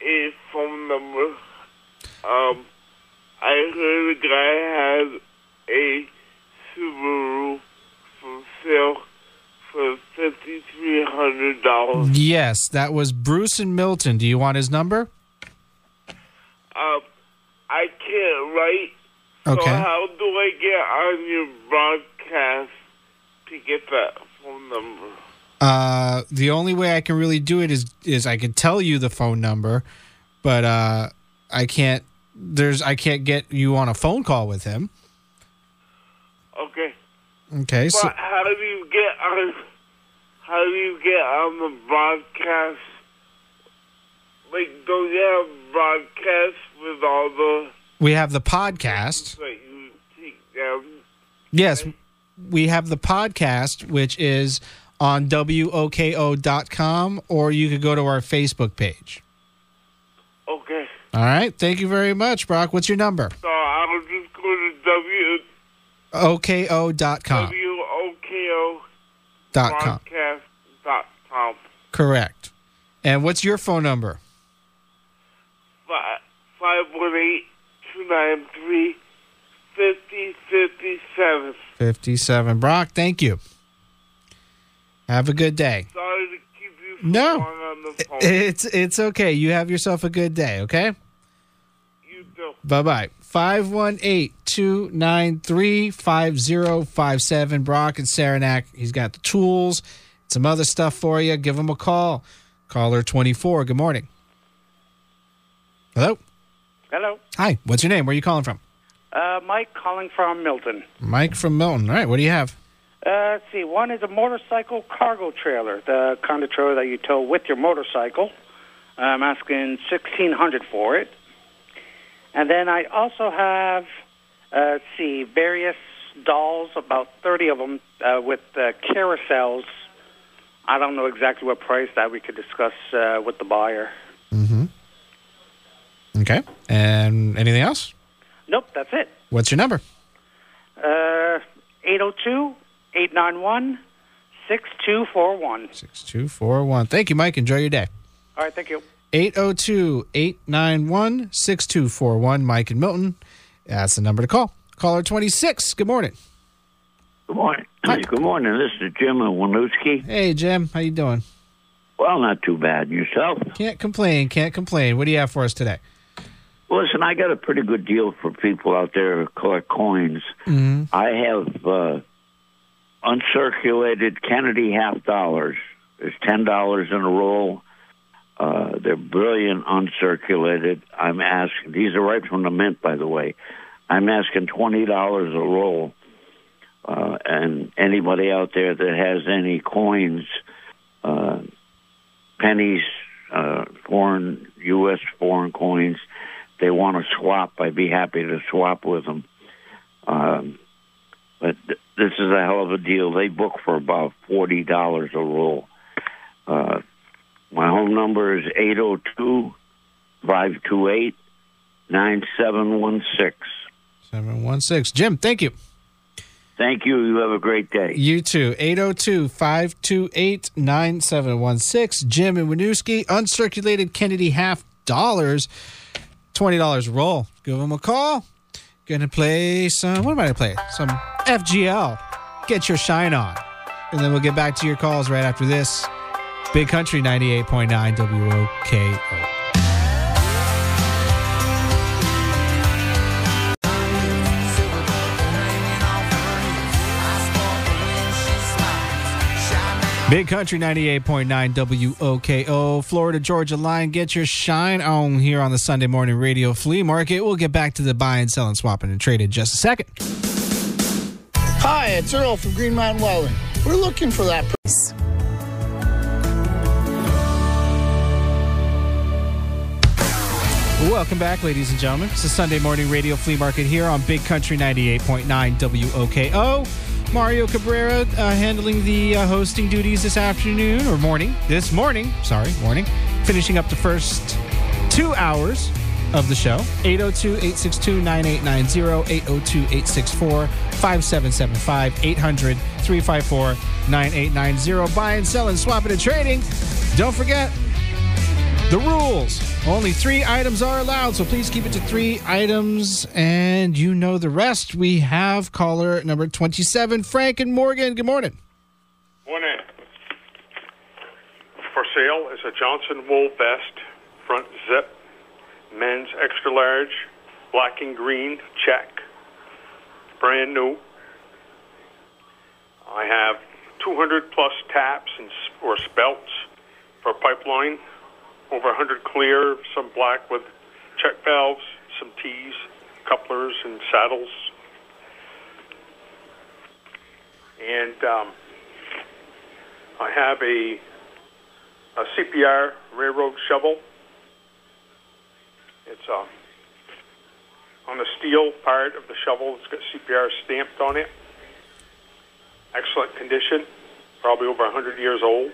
a phone number? Um, I heard a guy had a Subaru for sale for fifty three hundred dollars. Yes, that was Bruce and Milton. Do you want his number? Um, I can't write. So Okay. how do I get on your broadcast to get that phone number? Uh, the only way I can really do it is is I can tell you the phone number, but uh, I can't. There's I can't get you on a phone call with him. Okay. Okay, so how do you get on? How do you get on the broadcast? Like, don't you have broadcast with all the we have the podcast. that you take down? Yes, we have the podcast, which is on WOKO.com, or you could go to our Facebook page. Okay. All right. Thank you very much, Brock. What's your number? So I'll just go to W OKO.com. W O K O Dot com. broadcast dot com. Correct. And what's your phone number? Five five one eight two nine three fifty fifty seven. 57. Brock, thank you. Have a good day. Sorry to keep you No. on the phone. It's it's okay. You have yourself a good day, okay? you do. Bye bye. 518 293 5057. Brock and Saranac. He's got the tools, some other stuff for you. Give him a call. Caller 24. Good morning. Hello. Hello. Hi. What's your name? Where are you calling from? Uh, Mike calling from Milton. Mike from Milton. All right. What do you have? Uh, let's see. One is a motorcycle cargo trailer, the kind of trailer that you tow with your motorcycle. I'm asking sixteen hundred for it. And then I also have, uh, let's see, various dolls, about thirty of them, uh, with uh, carousels. I don't know exactly what price that we could discuss uh, with the buyer. Mm-hmm. Okay. And anything else? Nope, that's it. What's your number? Uh, 802 891 6241. 6241. Thank you, Mike. Enjoy your day. All right, thank you. 802 891 6241. Mike and Milton. That's the number to call. Caller 26. Good morning. Good morning. Hi. Good morning. This is Jim in Winooski. Hey, Jim. How you doing? Well, not too bad. Yourself? Can't complain. Can't complain. What do you have for us today? Listen, I got a pretty good deal for people out there who collect coins. Mm-hmm. I have uh, uncirculated Kennedy half dollars. There's ten dollars in a roll. Uh, they're brilliant uncirculated. I'm asking. These are right from the mint, by the way. I'm asking twenty dollars a roll. Uh, and anybody out there that has any coins, uh, pennies, uh, foreign U.S. foreign coins, they want to swap. I'd be happy to swap with them. Um, but th- this is a hell of a deal. They book for about forty dollars a roll. Uh, my home number is 802 528 9716. 716. Jim, thank you. Thank you. You have a great day. You too. 802 528 9716. Jim and Winooski. Uncirculated Kennedy half dollars. $20 roll. Give them a call. Gonna play some. What am I gonna play? Some FGL. Get your shine on. And then we'll get back to your calls right after this. Big Country 98.9 WOKO. Big Country 98.9 WOKO, Florida Georgia line. Get your shine on here on the Sunday morning radio flea market. We'll get back to the buy and sell swapping and trade in just a second. Hi, it's Earl from Green Mountain Welding. We're looking for that price. Welcome back, ladies and gentlemen. It's the Sunday morning radio flea market here on Big Country 98.9 WOKO. Mario Cabrera uh, handling the uh, hosting duties this afternoon or morning. This morning, sorry, morning. Finishing up the first two hours of the show. 802 862 9890, 802 864 5775, 800 354 9890. Buy and sell and swapping and trading. Don't forget the rules. Only three items are allowed, so please keep it to three items, and you know the rest. We have caller number 27, Frank and Morgan. Good morning. Morning. For sale is a Johnson wool vest, front zip, men's extra large, black and green check, brand new. I have 200 plus taps and or spiles for pipeline, over 100 clear, some black with check valves, some T's, couplers, and saddles. And um, I have a, a CPR railroad shovel. It's uh, on the steel part of the shovel. It's got CPR stamped on it. Excellent condition, probably over 100 years old,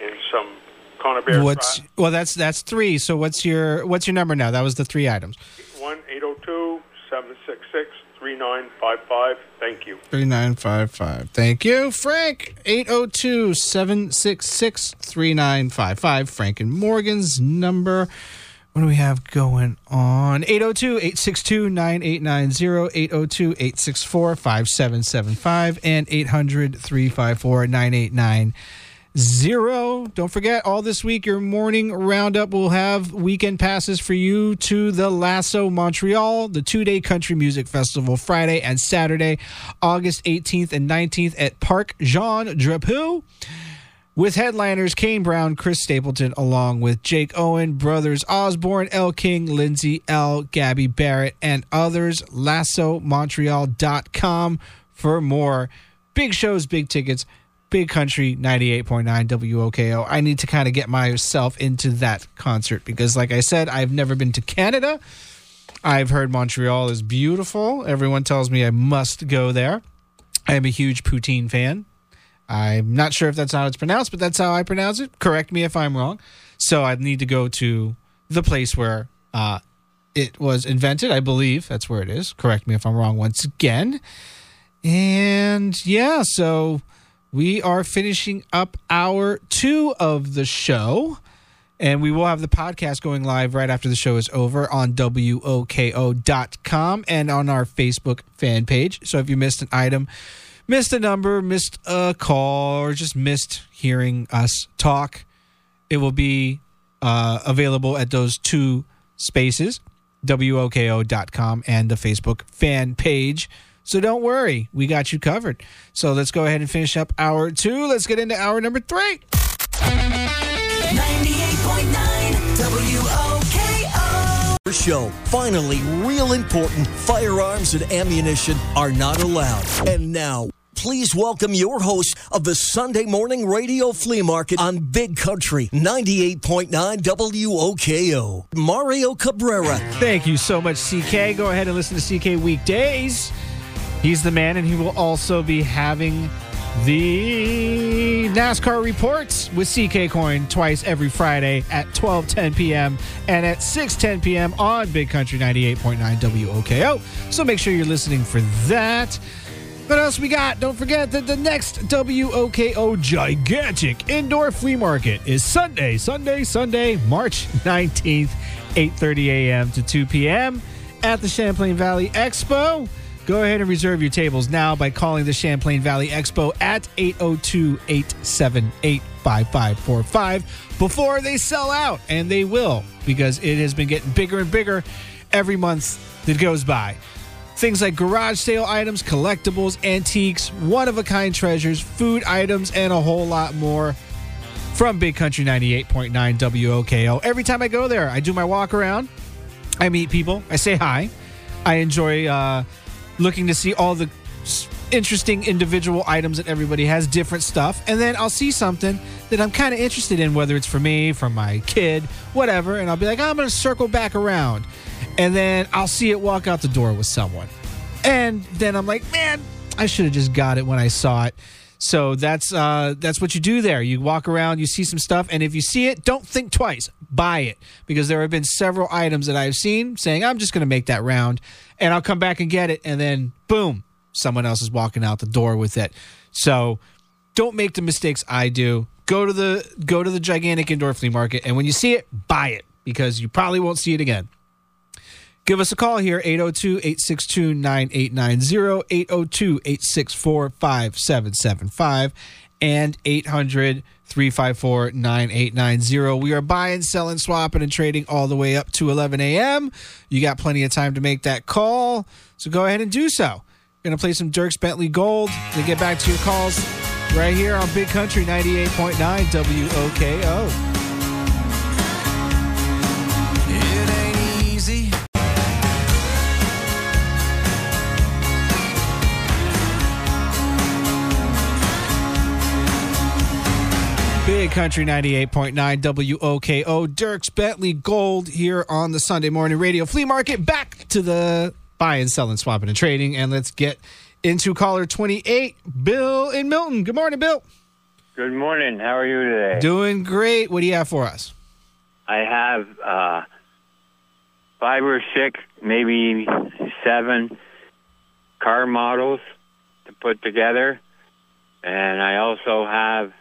and some Conibear What's well? That's that's three. So what's your what's your number now? That was the three items. one eight zero two seven six six three nine five five. Thank you. Three nine five five. Thank you, Frank. 802-766-3955. Frank and Morgan's number. What do we have going on? 802 862 9890, 802 864 5775, and 800 354 9890. Don't forget, all this week, your morning roundup will have weekend passes for you to the Lasso Montreal, the two day country music festival, Friday and Saturday, August 18th and 19th at Parc Jean Drapeau with headliners Kane Brown, Chris Stapleton, along with Jake Owen, brothers Osborne, Elle King, Lindsay Ell, Gabby Barrett, and others. LassoMontreal.com for more. Big shows, big tickets, big country, 98.9 WOKO. I need to kind of get myself into that concert because, like I said, I've never been to Canada. I've heard Montreal is beautiful. Everyone tells me I must go there. I am a huge poutine fan. I'm not sure if that's how it's pronounced, but that's how I pronounce it. Correct me if I'm wrong. So I need to go to the place where uh, it was invented. I believe that's where it is. Correct me if I'm wrong once again. And yeah, so we are finishing up hour two of the show. And we will have the podcast going live right after the show is over on WOKO.com and on our Facebook fan page. So if you missed an item, missed a number, missed a call, or just missed hearing us talk, it will be uh, available at those two spaces, WOKO.com and the Facebook fan page. So don't worry, we got you covered. So let's go ahead and finish up hour two. Let's get into hour number three. 98.9 WOKO. Show. Finally, real important firearms and ammunition are not allowed. And now, please welcome your host of the Sunday morning radio flea market on Big Country 98.9 WOKO, Mario Cabrera. Thank you so much, CK. Go ahead and listen to CK weekdays. He's the man, and he will also be having the NASCAR reports with CK Coin twice every Friday at 12:10 p.m. and at 6:10 p.m. on Big Country 98.9 WOKO. So make sure you're listening for that. What else we got? Don't forget that the next WOKO gigantic indoor flea market is Sunday, Sunday, Sunday, March 19th, 8:30 a.m. to 2 p.m. at the Champlain Valley Expo. Go ahead and reserve your tables now by calling the Champlain Valley Expo at 802 878 5545 before they sell out. And they will because it has been getting bigger and bigger every month that goes by. Things like garage sale items, collectibles, antiques, one of a kind treasures, food items, and a whole lot more from Big Country 98.9 WOKO. Every time I go there, I do my walk around, I meet people, I say hi, I enjoy uh, looking to see all the interesting individual items that everybody has, different stuff, and then I'll see something that I'm kind of interested in, whether it's for me, for my kid, whatever, and I'll be like, I'm going to circle back around, and then I'll see it walk out the door with someone, and then I'm like, man, I should have just got it when I saw it. So that's uh, that's what you do there. You walk around, you see some stuff, and if you see it, don't think twice. Buy it because there have been several items that I've seen saying I'm just going to make that round, and I'll come back and get it, and then boom, someone else is walking out the door with it. So don't make the mistakes I do. Go to the go to the gigantic indoor flea market, and when you see it, buy it because you probably won't see it again. Give us a call here, 802 862 9890, 802 864 5775, and 800 354 9890. We are buying, selling, swapping, and trading all the way up to 11 a.m. You got plenty of time to make that call, so go ahead and do so. We're Gonna play some Dierks Bentley Gold to get back to your calls right here on Big Country 98.9 WOKO. Country 98.9 WOKO. Dierks Bentley Gold here on the Sunday morning radio flea market. Back to the buying, selling, swapping, and trading. And let's get into caller 28, Bill in Milton. Good morning, Bill. Good morning. How are you today? Doing great. What do you have for us? I have uh, five or six, maybe seven car models to put together, and I also have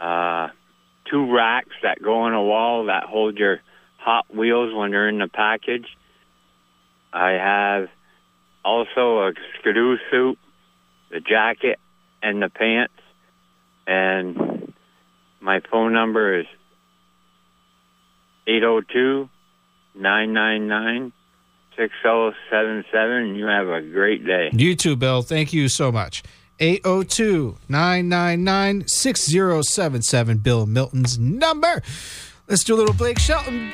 uh, two racks that go on a wall that hold your Hot Wheels when they're in the package. I have also a skidoo suit, the jacket, and the pants. And my phone number is 802 999 6077. You have a great day. You too, Bill. Thank you so much. 802 999 6077. Bill Milton's number. Let's do a little Blake Shelton.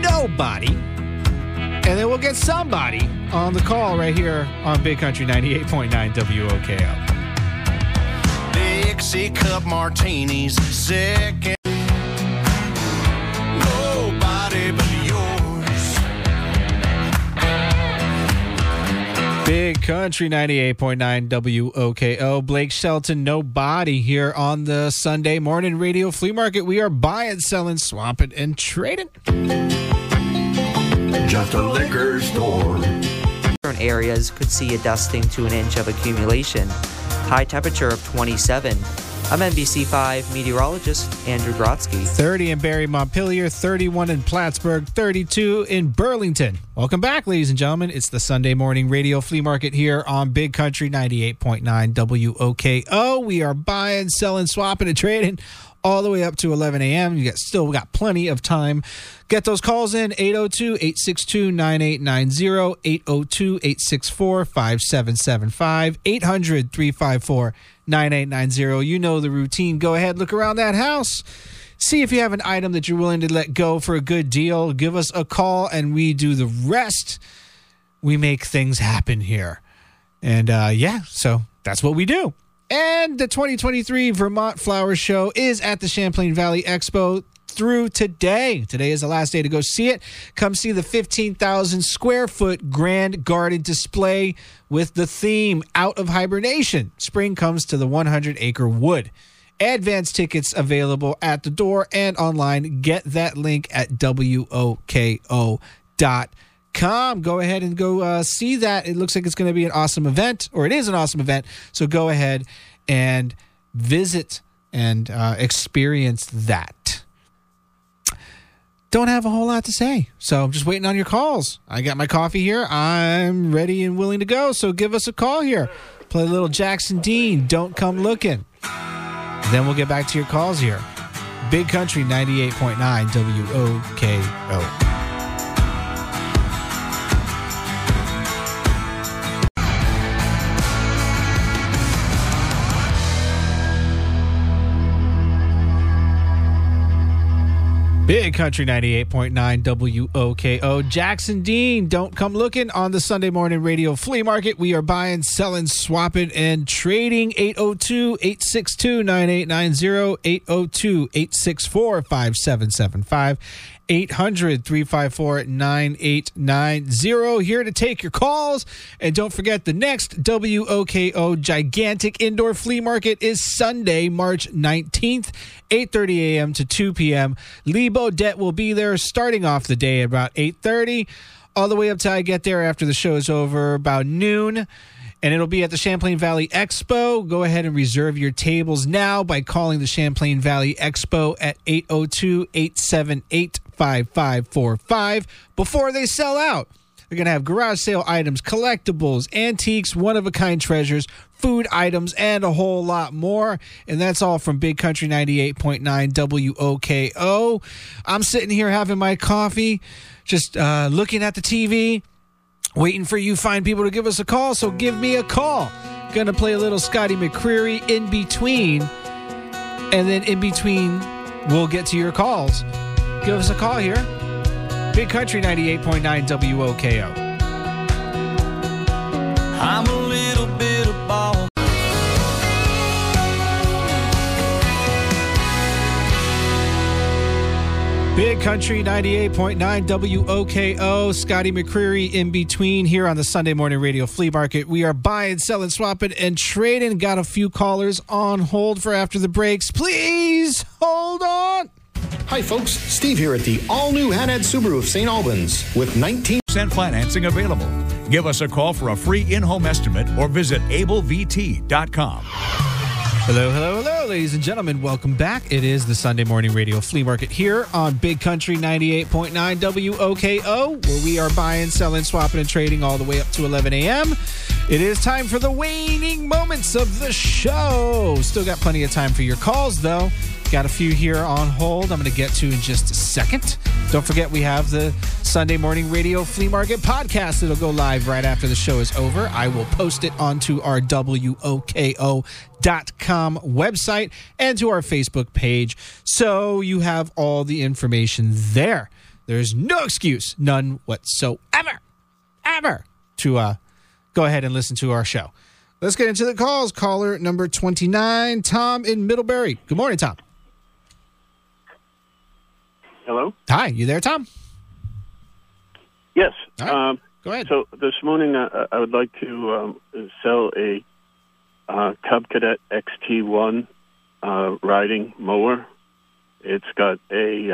Nobody. And then we'll get somebody on the call right here on Big Country 98.9 WOKO. Dixie cup martinis, second. Big Country 98.9 WOKO. Blake Shelton, nobody here on the Sunday morning radio flea market. We are buying, selling, swapping, and trading. Just a liquor store. Different areas could see a dusting to an inch of accumulation. High temperature of 27. I'm NBC5 meteorologist Andrew Grotsky. 30 in Barre Montpelier, 31 in Plattsburgh, 32 in Burlington. Welcome back, ladies and gentlemen. It's the Sunday morning radio flea market here on Big Country 98.9 WOKO. We are buying, selling, swapping, and trading all the way up to 11 a.m. You got still got plenty of time. Get those calls in 802-862-9890, 802-864-5775, 800-354-9890. You know the routine. Go ahead, look around that house. See if you have an item that you're willing to let go for a good deal. Give us a call and we do the rest. We make things happen here. And uh, yeah, so that's what we do. And the 2023 Vermont Flower Show is at the Champlain Valley Expo through today. Today is the last day to go see it. Come see the 15,000 square foot grand garden display with the theme Out of Hibernation. Spring comes to the 100 acre wood. Advance tickets available at the door and online. Get that link at WOKO.com. Come, go ahead and go uh, see that. It looks like it's going to be an awesome event, or it is an awesome event. So go ahead and visit and uh, experience that. Don't have a whole lot to say. So I'm just waiting on your calls. I got my coffee here. I'm ready and willing to go. So give us a call here. Play a little Jackson Dean. Don't come looking. Then we'll get back to your calls here. Big Country 98.9 WOKO. Big Country 98.9 WOKO. Jackson Dean, don't come looking on the Sunday morning radio flea market. We are buying, selling, swapping, and trading. 802 862 9890, 802 864 5775. 800 354 9890. Here to take your calls. And don't forget, the next WOKO gigantic indoor flea market is Sunday, March 19th, 8.30 a.m. to 2 p.m. Lee Bodette will be there starting off the day about 8.30 all the way up till I get there after the show is over about noon and it'll be at the Champlain Valley Expo. Go ahead and reserve your tables now by calling the Champlain Valley Expo at 802 878 5545 before they sell out. They're going to have garage sale items, collectibles, antiques, one of a kind treasures, food items, and a whole lot more. And that's all from Big Country 98.9 WOKO. I'm sitting here having my coffee, just uh, looking at the TV waiting for you fine people to give us a call so give me a call gonna play a little scotty mccreery in between and then in between we'll get to your calls give us a call here big country 98.9 woko I'm a little bit of ball. Big Country 98.9 WOKO. Scotty McCreery in between here on the Sunday Morning Radio Flea Market. We are buying, selling, swapping, and trading. Got a few callers on hold for after the breaks. Please hold on. Hi, folks. Steve here at the all new Hanad Subaru of St. Albans with 19 percent financing available. Give us a call for a free in home estimate or visit ablevt.com. Hello, hello, hello, ladies and gentlemen. Welcome back. It is the Sunday Morning Radio Flea Market here on Big Country 98.9 WOKO, where we are buying, selling, swapping, and trading all the way up to 11 a.m. It is time for the waning moments of the show. Still got plenty of time for your calls, though. Got a few here on hold I'm going to get to in just a second. Don't forget, we have the Sunday Morning Radio Flea Market podcast. It'll go live right after the show is over. I will post it onto our WOKO.com website and to our Facebook page. So you have all the information there. There's no excuse, none whatsoever, ever, to uh, go ahead and listen to our show. Let's get into the calls. Caller number 29, Tom in Middlebury. Good morning, Tom. Hello. Hi, you there, Tom? Yes. Right. Um, Go ahead. So this morning, uh, I would like to um, sell a uh, Cub Cadet XT1 uh, riding mower. It's got a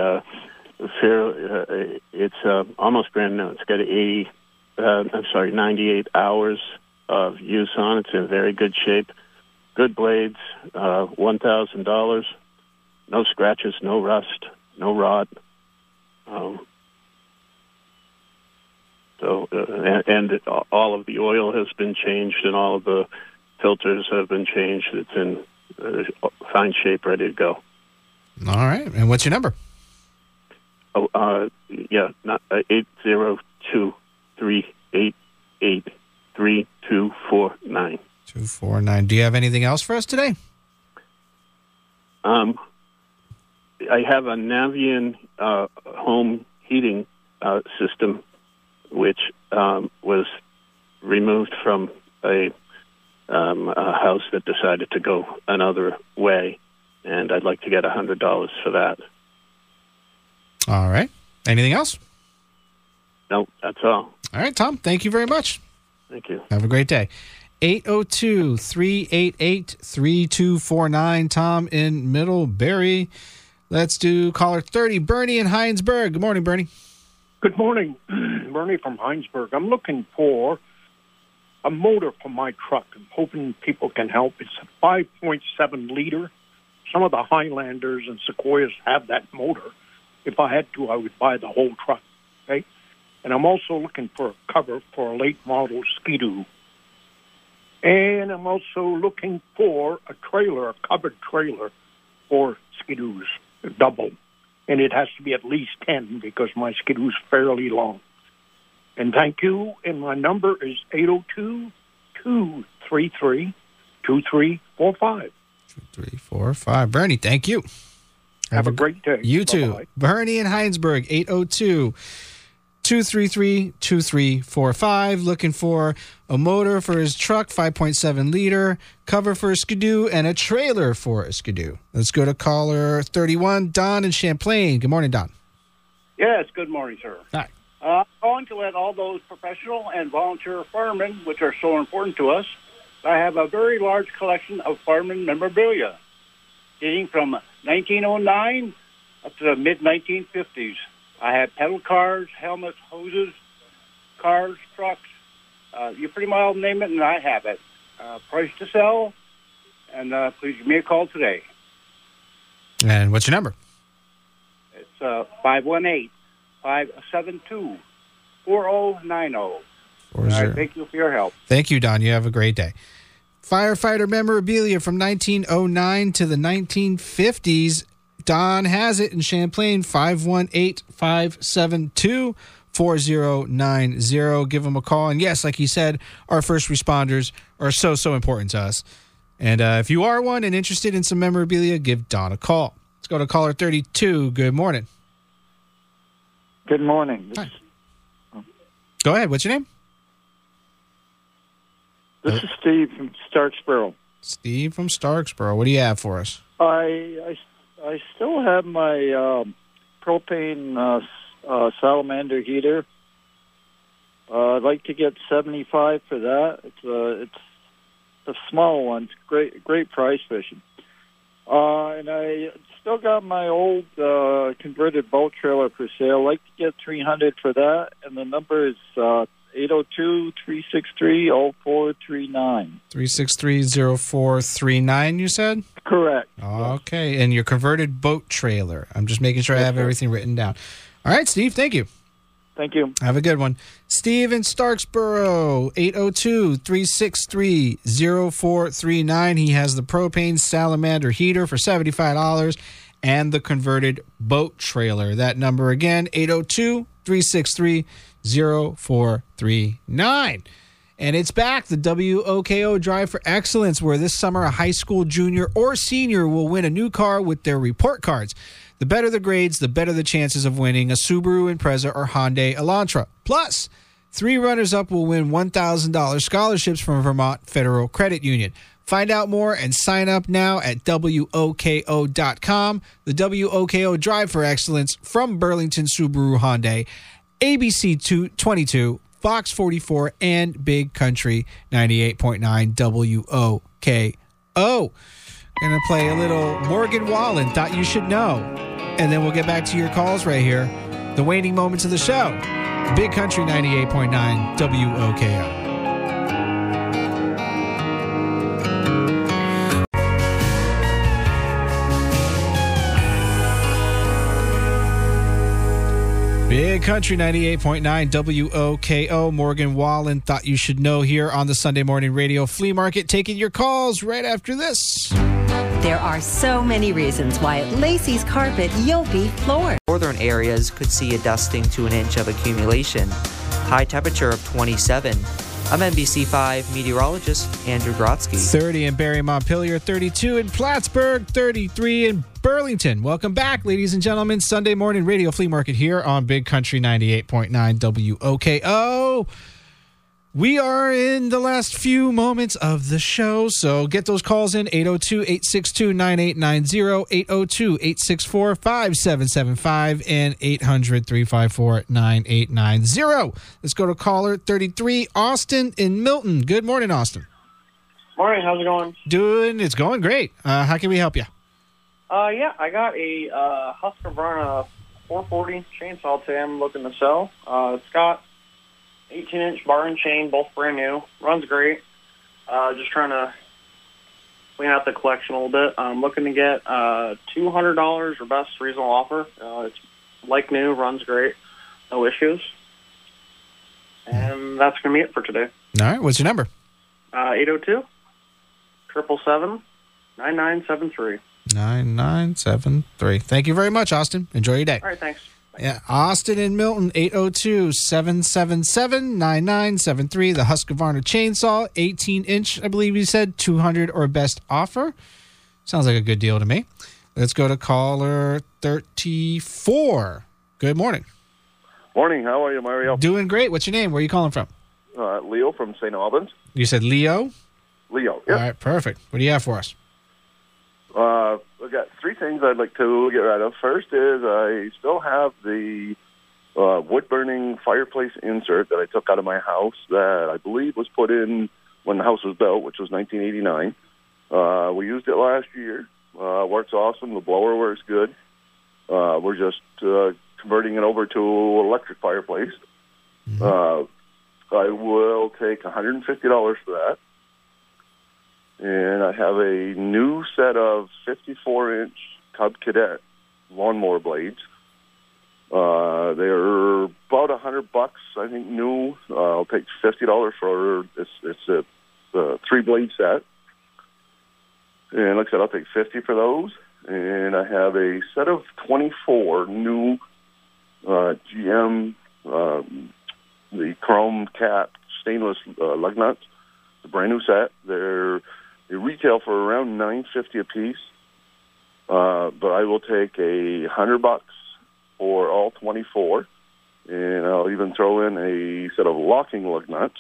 uh, fair. Uh, it's uh, almost brand new. It's got 80. Uh, I'm sorry, 98 hours of use on. it. It's in very good shape. Good blades. Uh, One thousand dollars. No scratches. No rust. No rot. Um, so, uh, and, and it, all of the oil has been changed, and all of the filters have been changed. It's in uh, fine shape, ready to go. All right. And what's your number? Oh, uh, yeah, not uh, eight zero two three eight eight three two four nine. 249. Do you have anything else for us today? Um, I have a Navien uh, home heating uh, system, which um, was removed from a, um, a house that decided to go another way, and I'd like to get a hundred dollars for that. All right. Anything else? No, that's all. All right, Tom. Thank you very much. Thank you. Have a great day. 802 388 3249. Tom in Middlebury. Let's do caller 30. Bernie in Hinesburg. Good morning, Bernie. Good morning, Bernie from Hinesburg. I'm looking for a motor for my truck. I'm hoping people can help. It's a 5.7 liter. Some of the Highlanders and Sequoias have that motor. If I had to, I would buy the whole truck. Okay, and I'm also looking for a cover for a late model Skidoo. And I'm also looking for a trailer, a covered trailer for Skidoos, double. And it has to be at least 10 because my Skidoo's fairly long. And thank you. And my number is 802 233 2345. Three, four, five. Bernie, thank you. Have, a great day. You too. Bye-bye. Bernie in Hinesburg, 802 233 2345. Looking for a motor for his truck, 5.7 liter, cover for a skidoo, and a trailer for a skidoo. Let's go to caller 31, Don in Champlain. Good morning, Don. Yes, good morning, sir. Hi. Uh, I'm calling to let all those professional and volunteer firemen, which are so important to us, I have a very large collection of fireman memorabilia dating from 1909 up to the mid 1950s. I have pedal cars, helmets, hoses, cars, trucks. Uh, you pretty well name it, and I have it. Uh, price to sell, and uh, please give me a call today. And what's your number? It's uh, 518 572 4090. Four zero. Thank you for your help. Thank you, Don. You have a great day. Firefighter memorabilia from 1909 to the 1950s. Don has it in Champlain, 518 572 4090. Give him a call. And yes, like he said, our first responders are so, so important to us. And uh, if you are one and interested in some memorabilia, give Don a call. Let's go to caller 32. Good morning. Good morning. Hi. Go ahead. What's your name? This is Steve from Starksboro. Steve from Starksboro. What do you have for us? I I, I still have my um, propane uh, uh, salamander heater. Uh, I'd like to get seventy five for that. It's a it's a small one. It's great great price fishing. Uh, and I still got my old uh, converted boat trailer for sale. I'd like to get three hundred for that, and the number is uh, 802-363-0439. 3630439, you said? Correct. Okay. And your converted boat trailer. I'm just making sure I have everything written down. All right, Steve, thank you. Thank you. Have a good one. Steve in Starksboro, 802 363 0439. He has the propane salamander heater for $75 and the converted boat trailer. That number again, 802 363 0439. And it's back, the WOKO Drive for Excellence, where this summer a high school junior or senior will win a new car with their report cards. The better the grades, the better the chances of winning a Subaru Impreza or Hyundai Elantra. Plus, three runners up will win $1,000 scholarships from Vermont Federal Credit Union. Find out more and sign up now at WOKO.com. The WOKO Drive for Excellence from Burlington Subaru Hyundai, ABC 222, Fox 44, and Big Country 98.9 WOKO. Gonna play a little Morgan Wallen, Thought You Should Know. And then we'll get back to your calls right here. The waning moments of the show. Big Country 98.9 WOKO. Big Country 98.9 WOKO. Morgan Wallen thought you should know here on the Sunday Morning Radio Flea Market. Taking your calls right after this. There are so many reasons why at Lacey's Carpet you'll be floored. Northern areas could see a dusting to an inch of accumulation. High temperature of 27. I'm NBC5 meteorologist Andrew Grotsky. 30 in Barre Montpelier, 32 in Plattsburgh, 33 in Burlington. Welcome back, ladies and gentlemen. Sunday morning radio flea market here on Big Country 98.9 WOKO. We are in the last few moments of the show, so get those calls in 802 862 9890, 802 864 5775, and 800 354 9890. Let's go to caller 33, Austin in Milton. Good morning, Austin. Morning, how's it going? Doing, it's going great. Uh, how can we help you? Uh, yeah, I got a uh, Husqvarna 440 chainsaw today I'm looking to sell. Uh, it's got 18 inch bar and chain, both brand new. Runs great. Uh, just trying to clean out the collection a little bit. I'm looking to get uh, $200 or best reasonable offer. Uh, it's like new, runs great, no issues. And that's going to be it for today. All right, what's your number? Uh, 802 777 9973. 9973. Thank you very much, Austin. Enjoy your day. All right, thanks. Yeah, Austin and Milton, 802 777 9973. The Husqvarna chainsaw, 18 inch, I believe you said, 200 or best offer. Sounds like a good deal to me. Let's go to caller 34. Good morning. Morning. How are you, Mario? Doing great. What's your name? Where are you calling from? Uh, Leo from St. Albans. You said Leo? Leo. Yeah. All right, perfect. What do you have for us? Uh, I've got three things I'd like to get rid of. First is I still have the uh, wood burning fireplace insert that I took out of my house that I believe was put in when the house was built, which was 1989. Uh, we used it last year. Uh, works awesome. The blower works good. Uh, we're just uh, converting it over to electric fireplace. Uh, I will take $150 for that. And I have a new set of 54 inch Cub Cadet lawnmower blades. Uh, they're about a hundred bucks, I think, new. Uh, I'll take fifty dollars for it's it's a, a three blade set. And like I said, I'll take fifty for those. And I have a set of twenty four new uh, GM um, the chrome cap stainless uh, lug nuts. It's a brand new set. They're they retail for around nine fifty a piece. Uh, but I will take a hundred bucks for all twenty four, and I'll even throw in a set of locking lug nuts.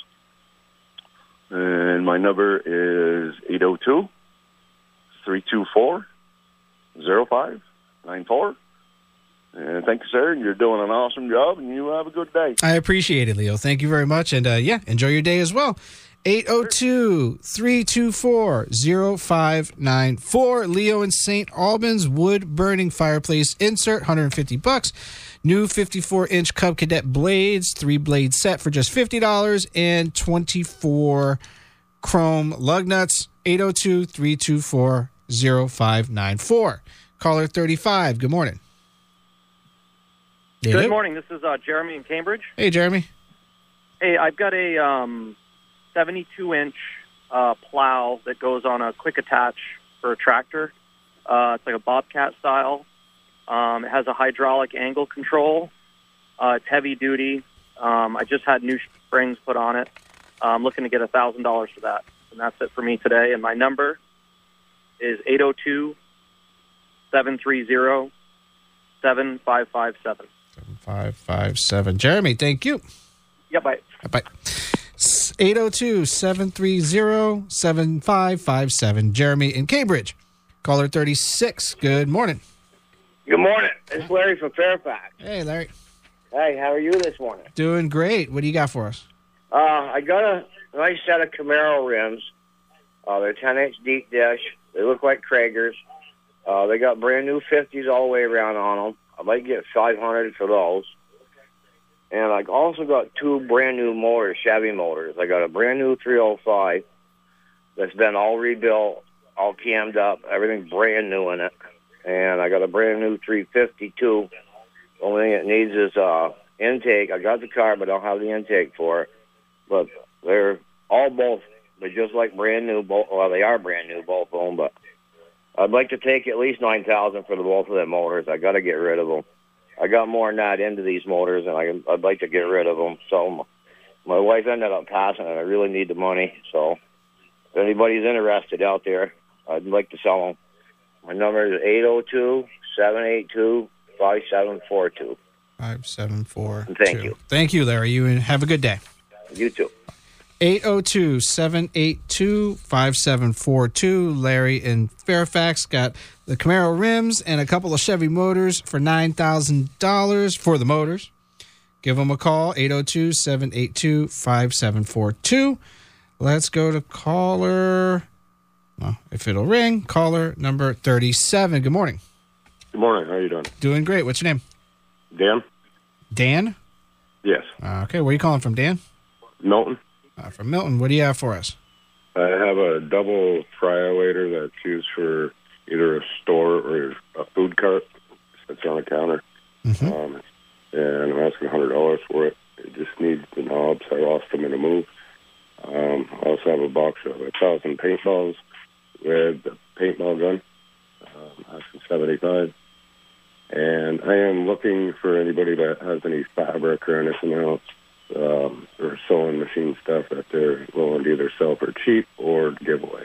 And my number is 802 324 0594. And thank you, sir. You're doing an awesome job, and you have a good day. I appreciate it, Leo. Thank you very much. And uh, yeah, enjoy your day as well. 802 324 0594. Leo in St. Albans wood burning fireplace insert, 150 bucks. New 54 inch Cub Cadet blades, three blade set for just $50, and 24 chrome lug nuts, 802 324 0594. Caller 35, good morning. Good morning. This is uh, Jeremy in Cambridge. Hey, Jeremy. Hey, I've got a um, 72 inch uh, plow that goes on a quick attach for a tractor. Uh, it's like a Bobcat style. Um, it has a hydraulic angle control. Uh, it's heavy duty. Um, I just had new springs put on it. I'm looking to get a thousand dollars for that, and that's it for me today. And my number is 802 730 7557. 557. Jeremy, thank you. Yeah, bye. Bye. 802 730 7557. Jeremy in Cambridge. Caller 36. Good morning. Good morning. It's Larry from Fairfax. Hey, Larry. Hey, how are you this morning? Doing great. What do you got for us? Uh, I got a nice set of Camaro rims. Uh, they're 10 inch deep dish. They look like Cragars. Uh, they got brand new 50s all the way around on them. I might get 500 for those. And I also got two brand new motors, Chevy motors. I got a brand new 305 that's been all rebuilt, all cammed up, everything brand new in it. And I got a brand new 352. Only thing it needs is uh, intake. I got the car, but I don't have the intake for it. But they're all both, they're just like brand new. Both, well, they are brand new, both of them. But I'd like to take at least nine thousand for the both of them motors. I got to get rid of them. I got more than that into these motors, and I, I'd like to get rid of them. So my, my wife ended up passing, and I really need the money. So if anybody's interested out there, I'd like to sell them. My number is eight zero two seven eight two five seven four two. 574. Thank you. Thank you, Larry. You have a good day. You too. 802 782 5742. Larry in Fairfax got the Camaro rims and a couple of Chevy motors for $9,000 for the motors. Give them a call 802 782 5742. Let's go to caller. Well, if it'll ring, caller number 37. Good morning. Good morning. How are you doing? Doing great. What's your name? Dan? Dan? Yes. Okay, where are you calling from, Dan? Milton? Uh, from Milton. What do you have for us? I have a double fryer-waiter that's used for either a store or a food cart. Sits on a counter. Um, and I'm asking $100 for it. It just needs the knobs. I lost them in a move. Um, I also have a box of a thousand paintballs with the paintball gun. Um, asking 75 And I am looking for anybody that has any fabric or anything else um, or sewing machine stuff that they're willing to either sell for cheap or give away.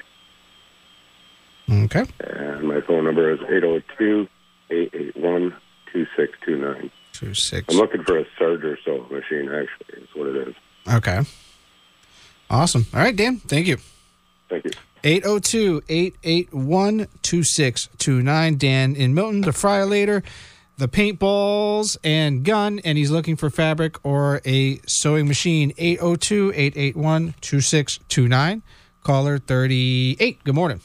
Okay. And my phone number is 802 881 2629. 26. I'm looking for a serger sewing machine, actually, is what it is. Okay. Awesome. All right, Dan. Thank you. Thank you. 802 881 2629. Dan in Milton, the fryer later, the paintballs and gun, and he's looking for fabric or a sewing machine. 802 881 2629. Caller 38. Good morning.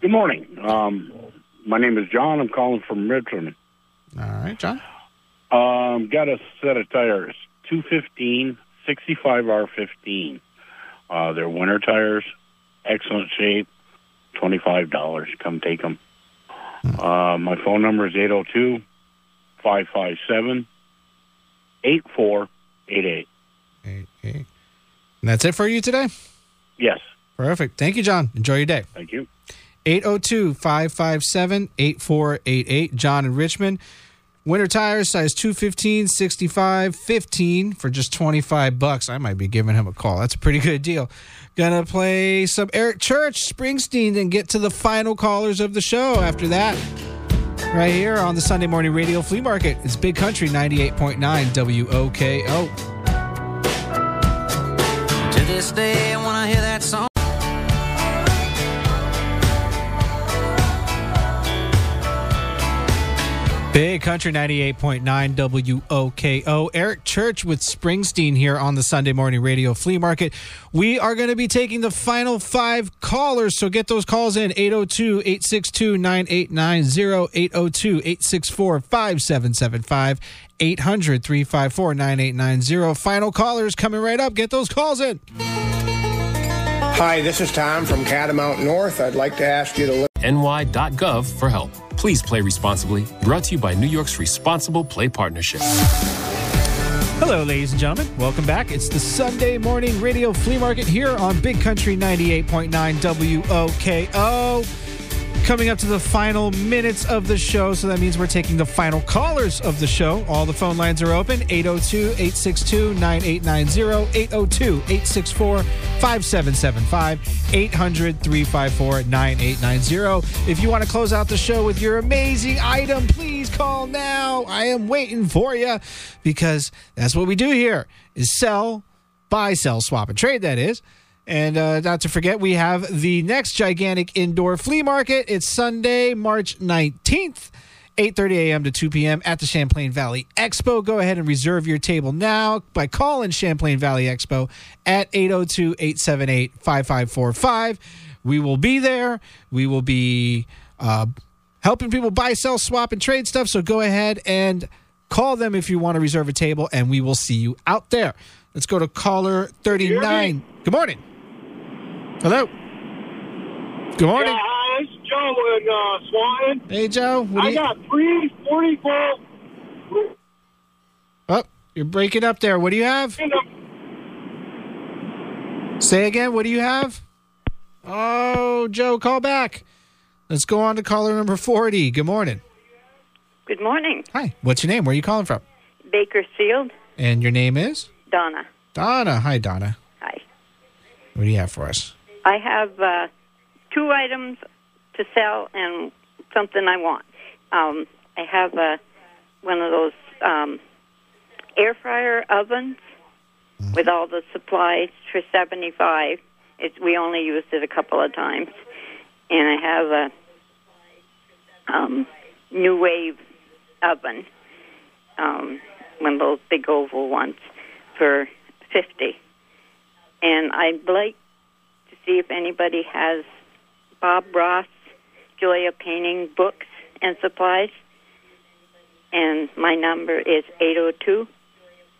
Good morning. Um, my name is John. I'm calling from Richmond. All right, John. Um, got a set of tires, 215, 65R15. Uh, they're winter tires, excellent shape, $25. Come take them. Uh, my phone number is 802 557 8488. And that's it for you today? Yes. Perfect. Thank you, John. Enjoy your day. Thank you. 802 557 8488. John in Richmond. Winter tires, size 215, 65, 15 for just 25 bucks. I might be giving him a call. That's a pretty good deal. Gonna play some Eric Church, Springsteen, and get to the final callers of the show after that. Right here on the Sunday Morning Radio Flea Market. It's Big Country 98.9 WOKO. To this day, when I hear that song. Big Country 98.9 WOKO. Eric Church with Springsteen here on the Sunday Morning Radio Flea Market. We are going to be taking the final five callers, so get those calls in 802 862 9890, 802 864 5775, 800 354 9890. Final callers coming right up. Get those calls in. Hi, this is Tom from Catamount North. I'd like to ask you to look. ny.gov for help. Please play responsibly. Brought to you by New York's Responsible Play Partnership. Hello, ladies and gentlemen. Welcome back. It's the Sunday morning radio flea market here on Big Country 98.9 WOKO. Coming up to the final minutes of the show, so that means we're taking the final callers of the show. All the phone lines are open 802 862 9890, 802 864 5775, 800 354 9890. If you want to close out the show with your amazing item, please call now. I am waiting for you because that's what we do here is sell, buy, sell, swap, and trade, that is. And uh, not to forget, we have the next gigantic indoor flea market. It's Sunday, March 19th. 8:30 a.m. to 2 p.m. at the Champlain Valley Expo. Go ahead and reserve your table now by calling Champlain Valley Expo at 802-878-5545. We will be there. We will be uh, helping people buy, sell, swap, and trade stuff. So go ahead and call them if you want to reserve a table, and we will see you out there. Let's go to caller 39. Good morning. Hello. Good morning. Yeah, hi, it's Joe in uh, Swanton. Hey, Joe. What I you- got three 40 volt. Oh, you're breaking up there. What do you have? Say again. What do you have? Oh, Joe, call back. Let's go on to caller number 40. Good morning. Good morning, Hi. What's your name? Where are you calling from? Bakersfield, And your name is? Donna. Donna. Hi, Donna. Hi. What do you have for us? I have uh, two items to sell and something I want. Um, I have uh, one of those um, air fryer ovens with all the supplies for seventy five. It's we only used it a couple of times, and I have a um, NuWave oven, um, one of those big oval ones, for fifty. And I'd like see if anybody has Bob Ross Joy of Painting books and supplies. And my number is 802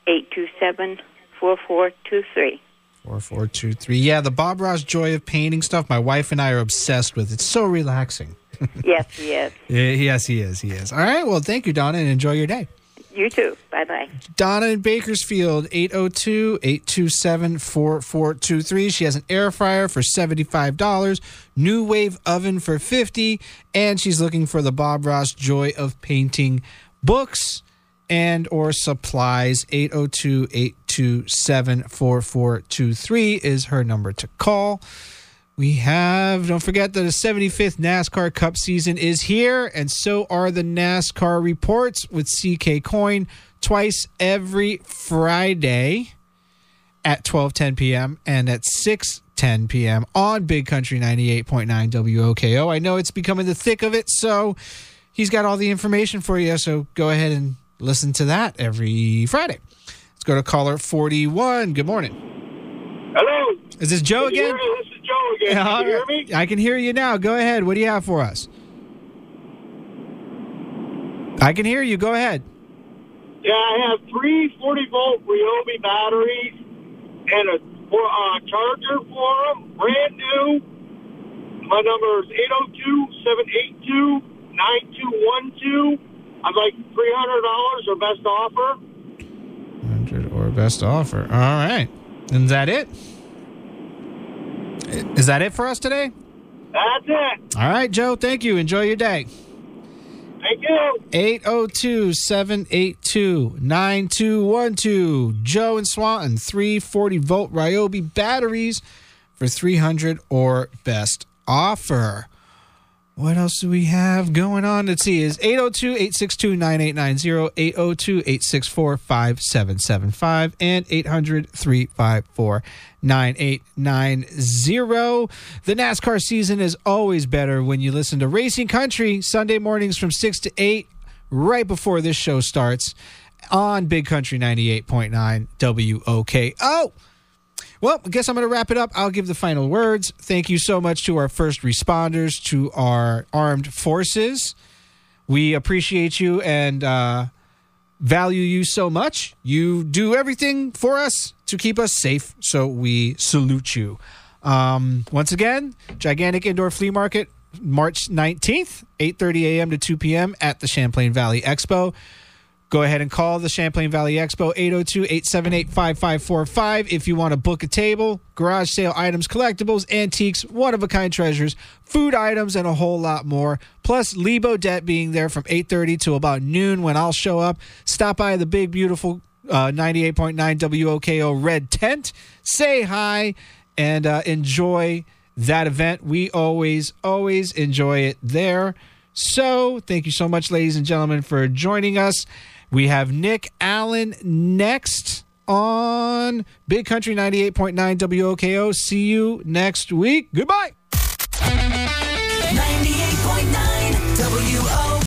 827 4423. 4423. Yeah, the Bob Ross Joy of Painting stuff, my wife and I are obsessed with. It's so relaxing. Yes, he is. Yes, he is. He is. All right. Well, thank you, Donna, and enjoy your day. You too. Bye bye. Donna in Bakersfield, 802 827 4423. She has an air fryer for $75, NuWave oven for 50 and she's looking for the Bob Ross Joy of Painting books and or supplies 802-827-4423 is her number to call we have don't forget that the 75th nascar cup season is here and so are the nascar reports with ck coin twice every friday at 12:10 p.m. and at 6:10 p.m. on Big Country 98.9 WOKO. I know it's becoming the thick of it, so he's got all the information for you. So go ahead and listen to that every Friday. Let's go to caller 41. Good morning. Hello. Is this Joe again? Hear me? This is Joe again. Can you hear me? I can hear you now. Go ahead. What do you have for us? I can hear you. Go ahead. Yeah, I have three 40 volt Ryobi batteries and a uh, charger for them, brand new. My number is 802 782 9212. I'd like $300 or best offer. 100 or best offer. All right. And is that it? Is that it for us today? That's it. All right, Joe. Thank you. Enjoy your day. Thank you. 802 782 9212. Joe and Swanton, 340 volt Ryobi batteries for 300 or best offer. What else do we have going on? Let's see. Is 802 862 9890, 802 864 5775, and 800 354 9890. The NASCAR season is always better when you listen to Racing Country Sunday mornings from 6 to 8 right before this show starts on Big Country 98.9 WOKO. Well, I guess I'm going to wrap it up. I'll give the final words. Thank you so much to our first responders, to our armed forces. We appreciate you and uh, value you so much. You do everything for us to keep us safe, so we salute you. Um, once again, gigantic indoor flea market, March 19th, 8:30 a.m. to 2 p.m. at the Champlain Valley Expo. Go ahead and call the Champlain Valley Expo 802-878-5545 if you want to book a table, garage sale items, collectibles, antiques, one of a kind treasures, food items and a whole lot more. Plus Lee Bodette being there from 8:30 to about noon when I'll show up. Stop by the big beautiful uh, 98.9 WOKO red tent. Say hi and uh, enjoy that event. We always, always enjoy it there. So, thank you so much, ladies and gentlemen, for joining us. We have Nick Allen next on Big Country 98.9 WOKO. See you next week. Goodbye.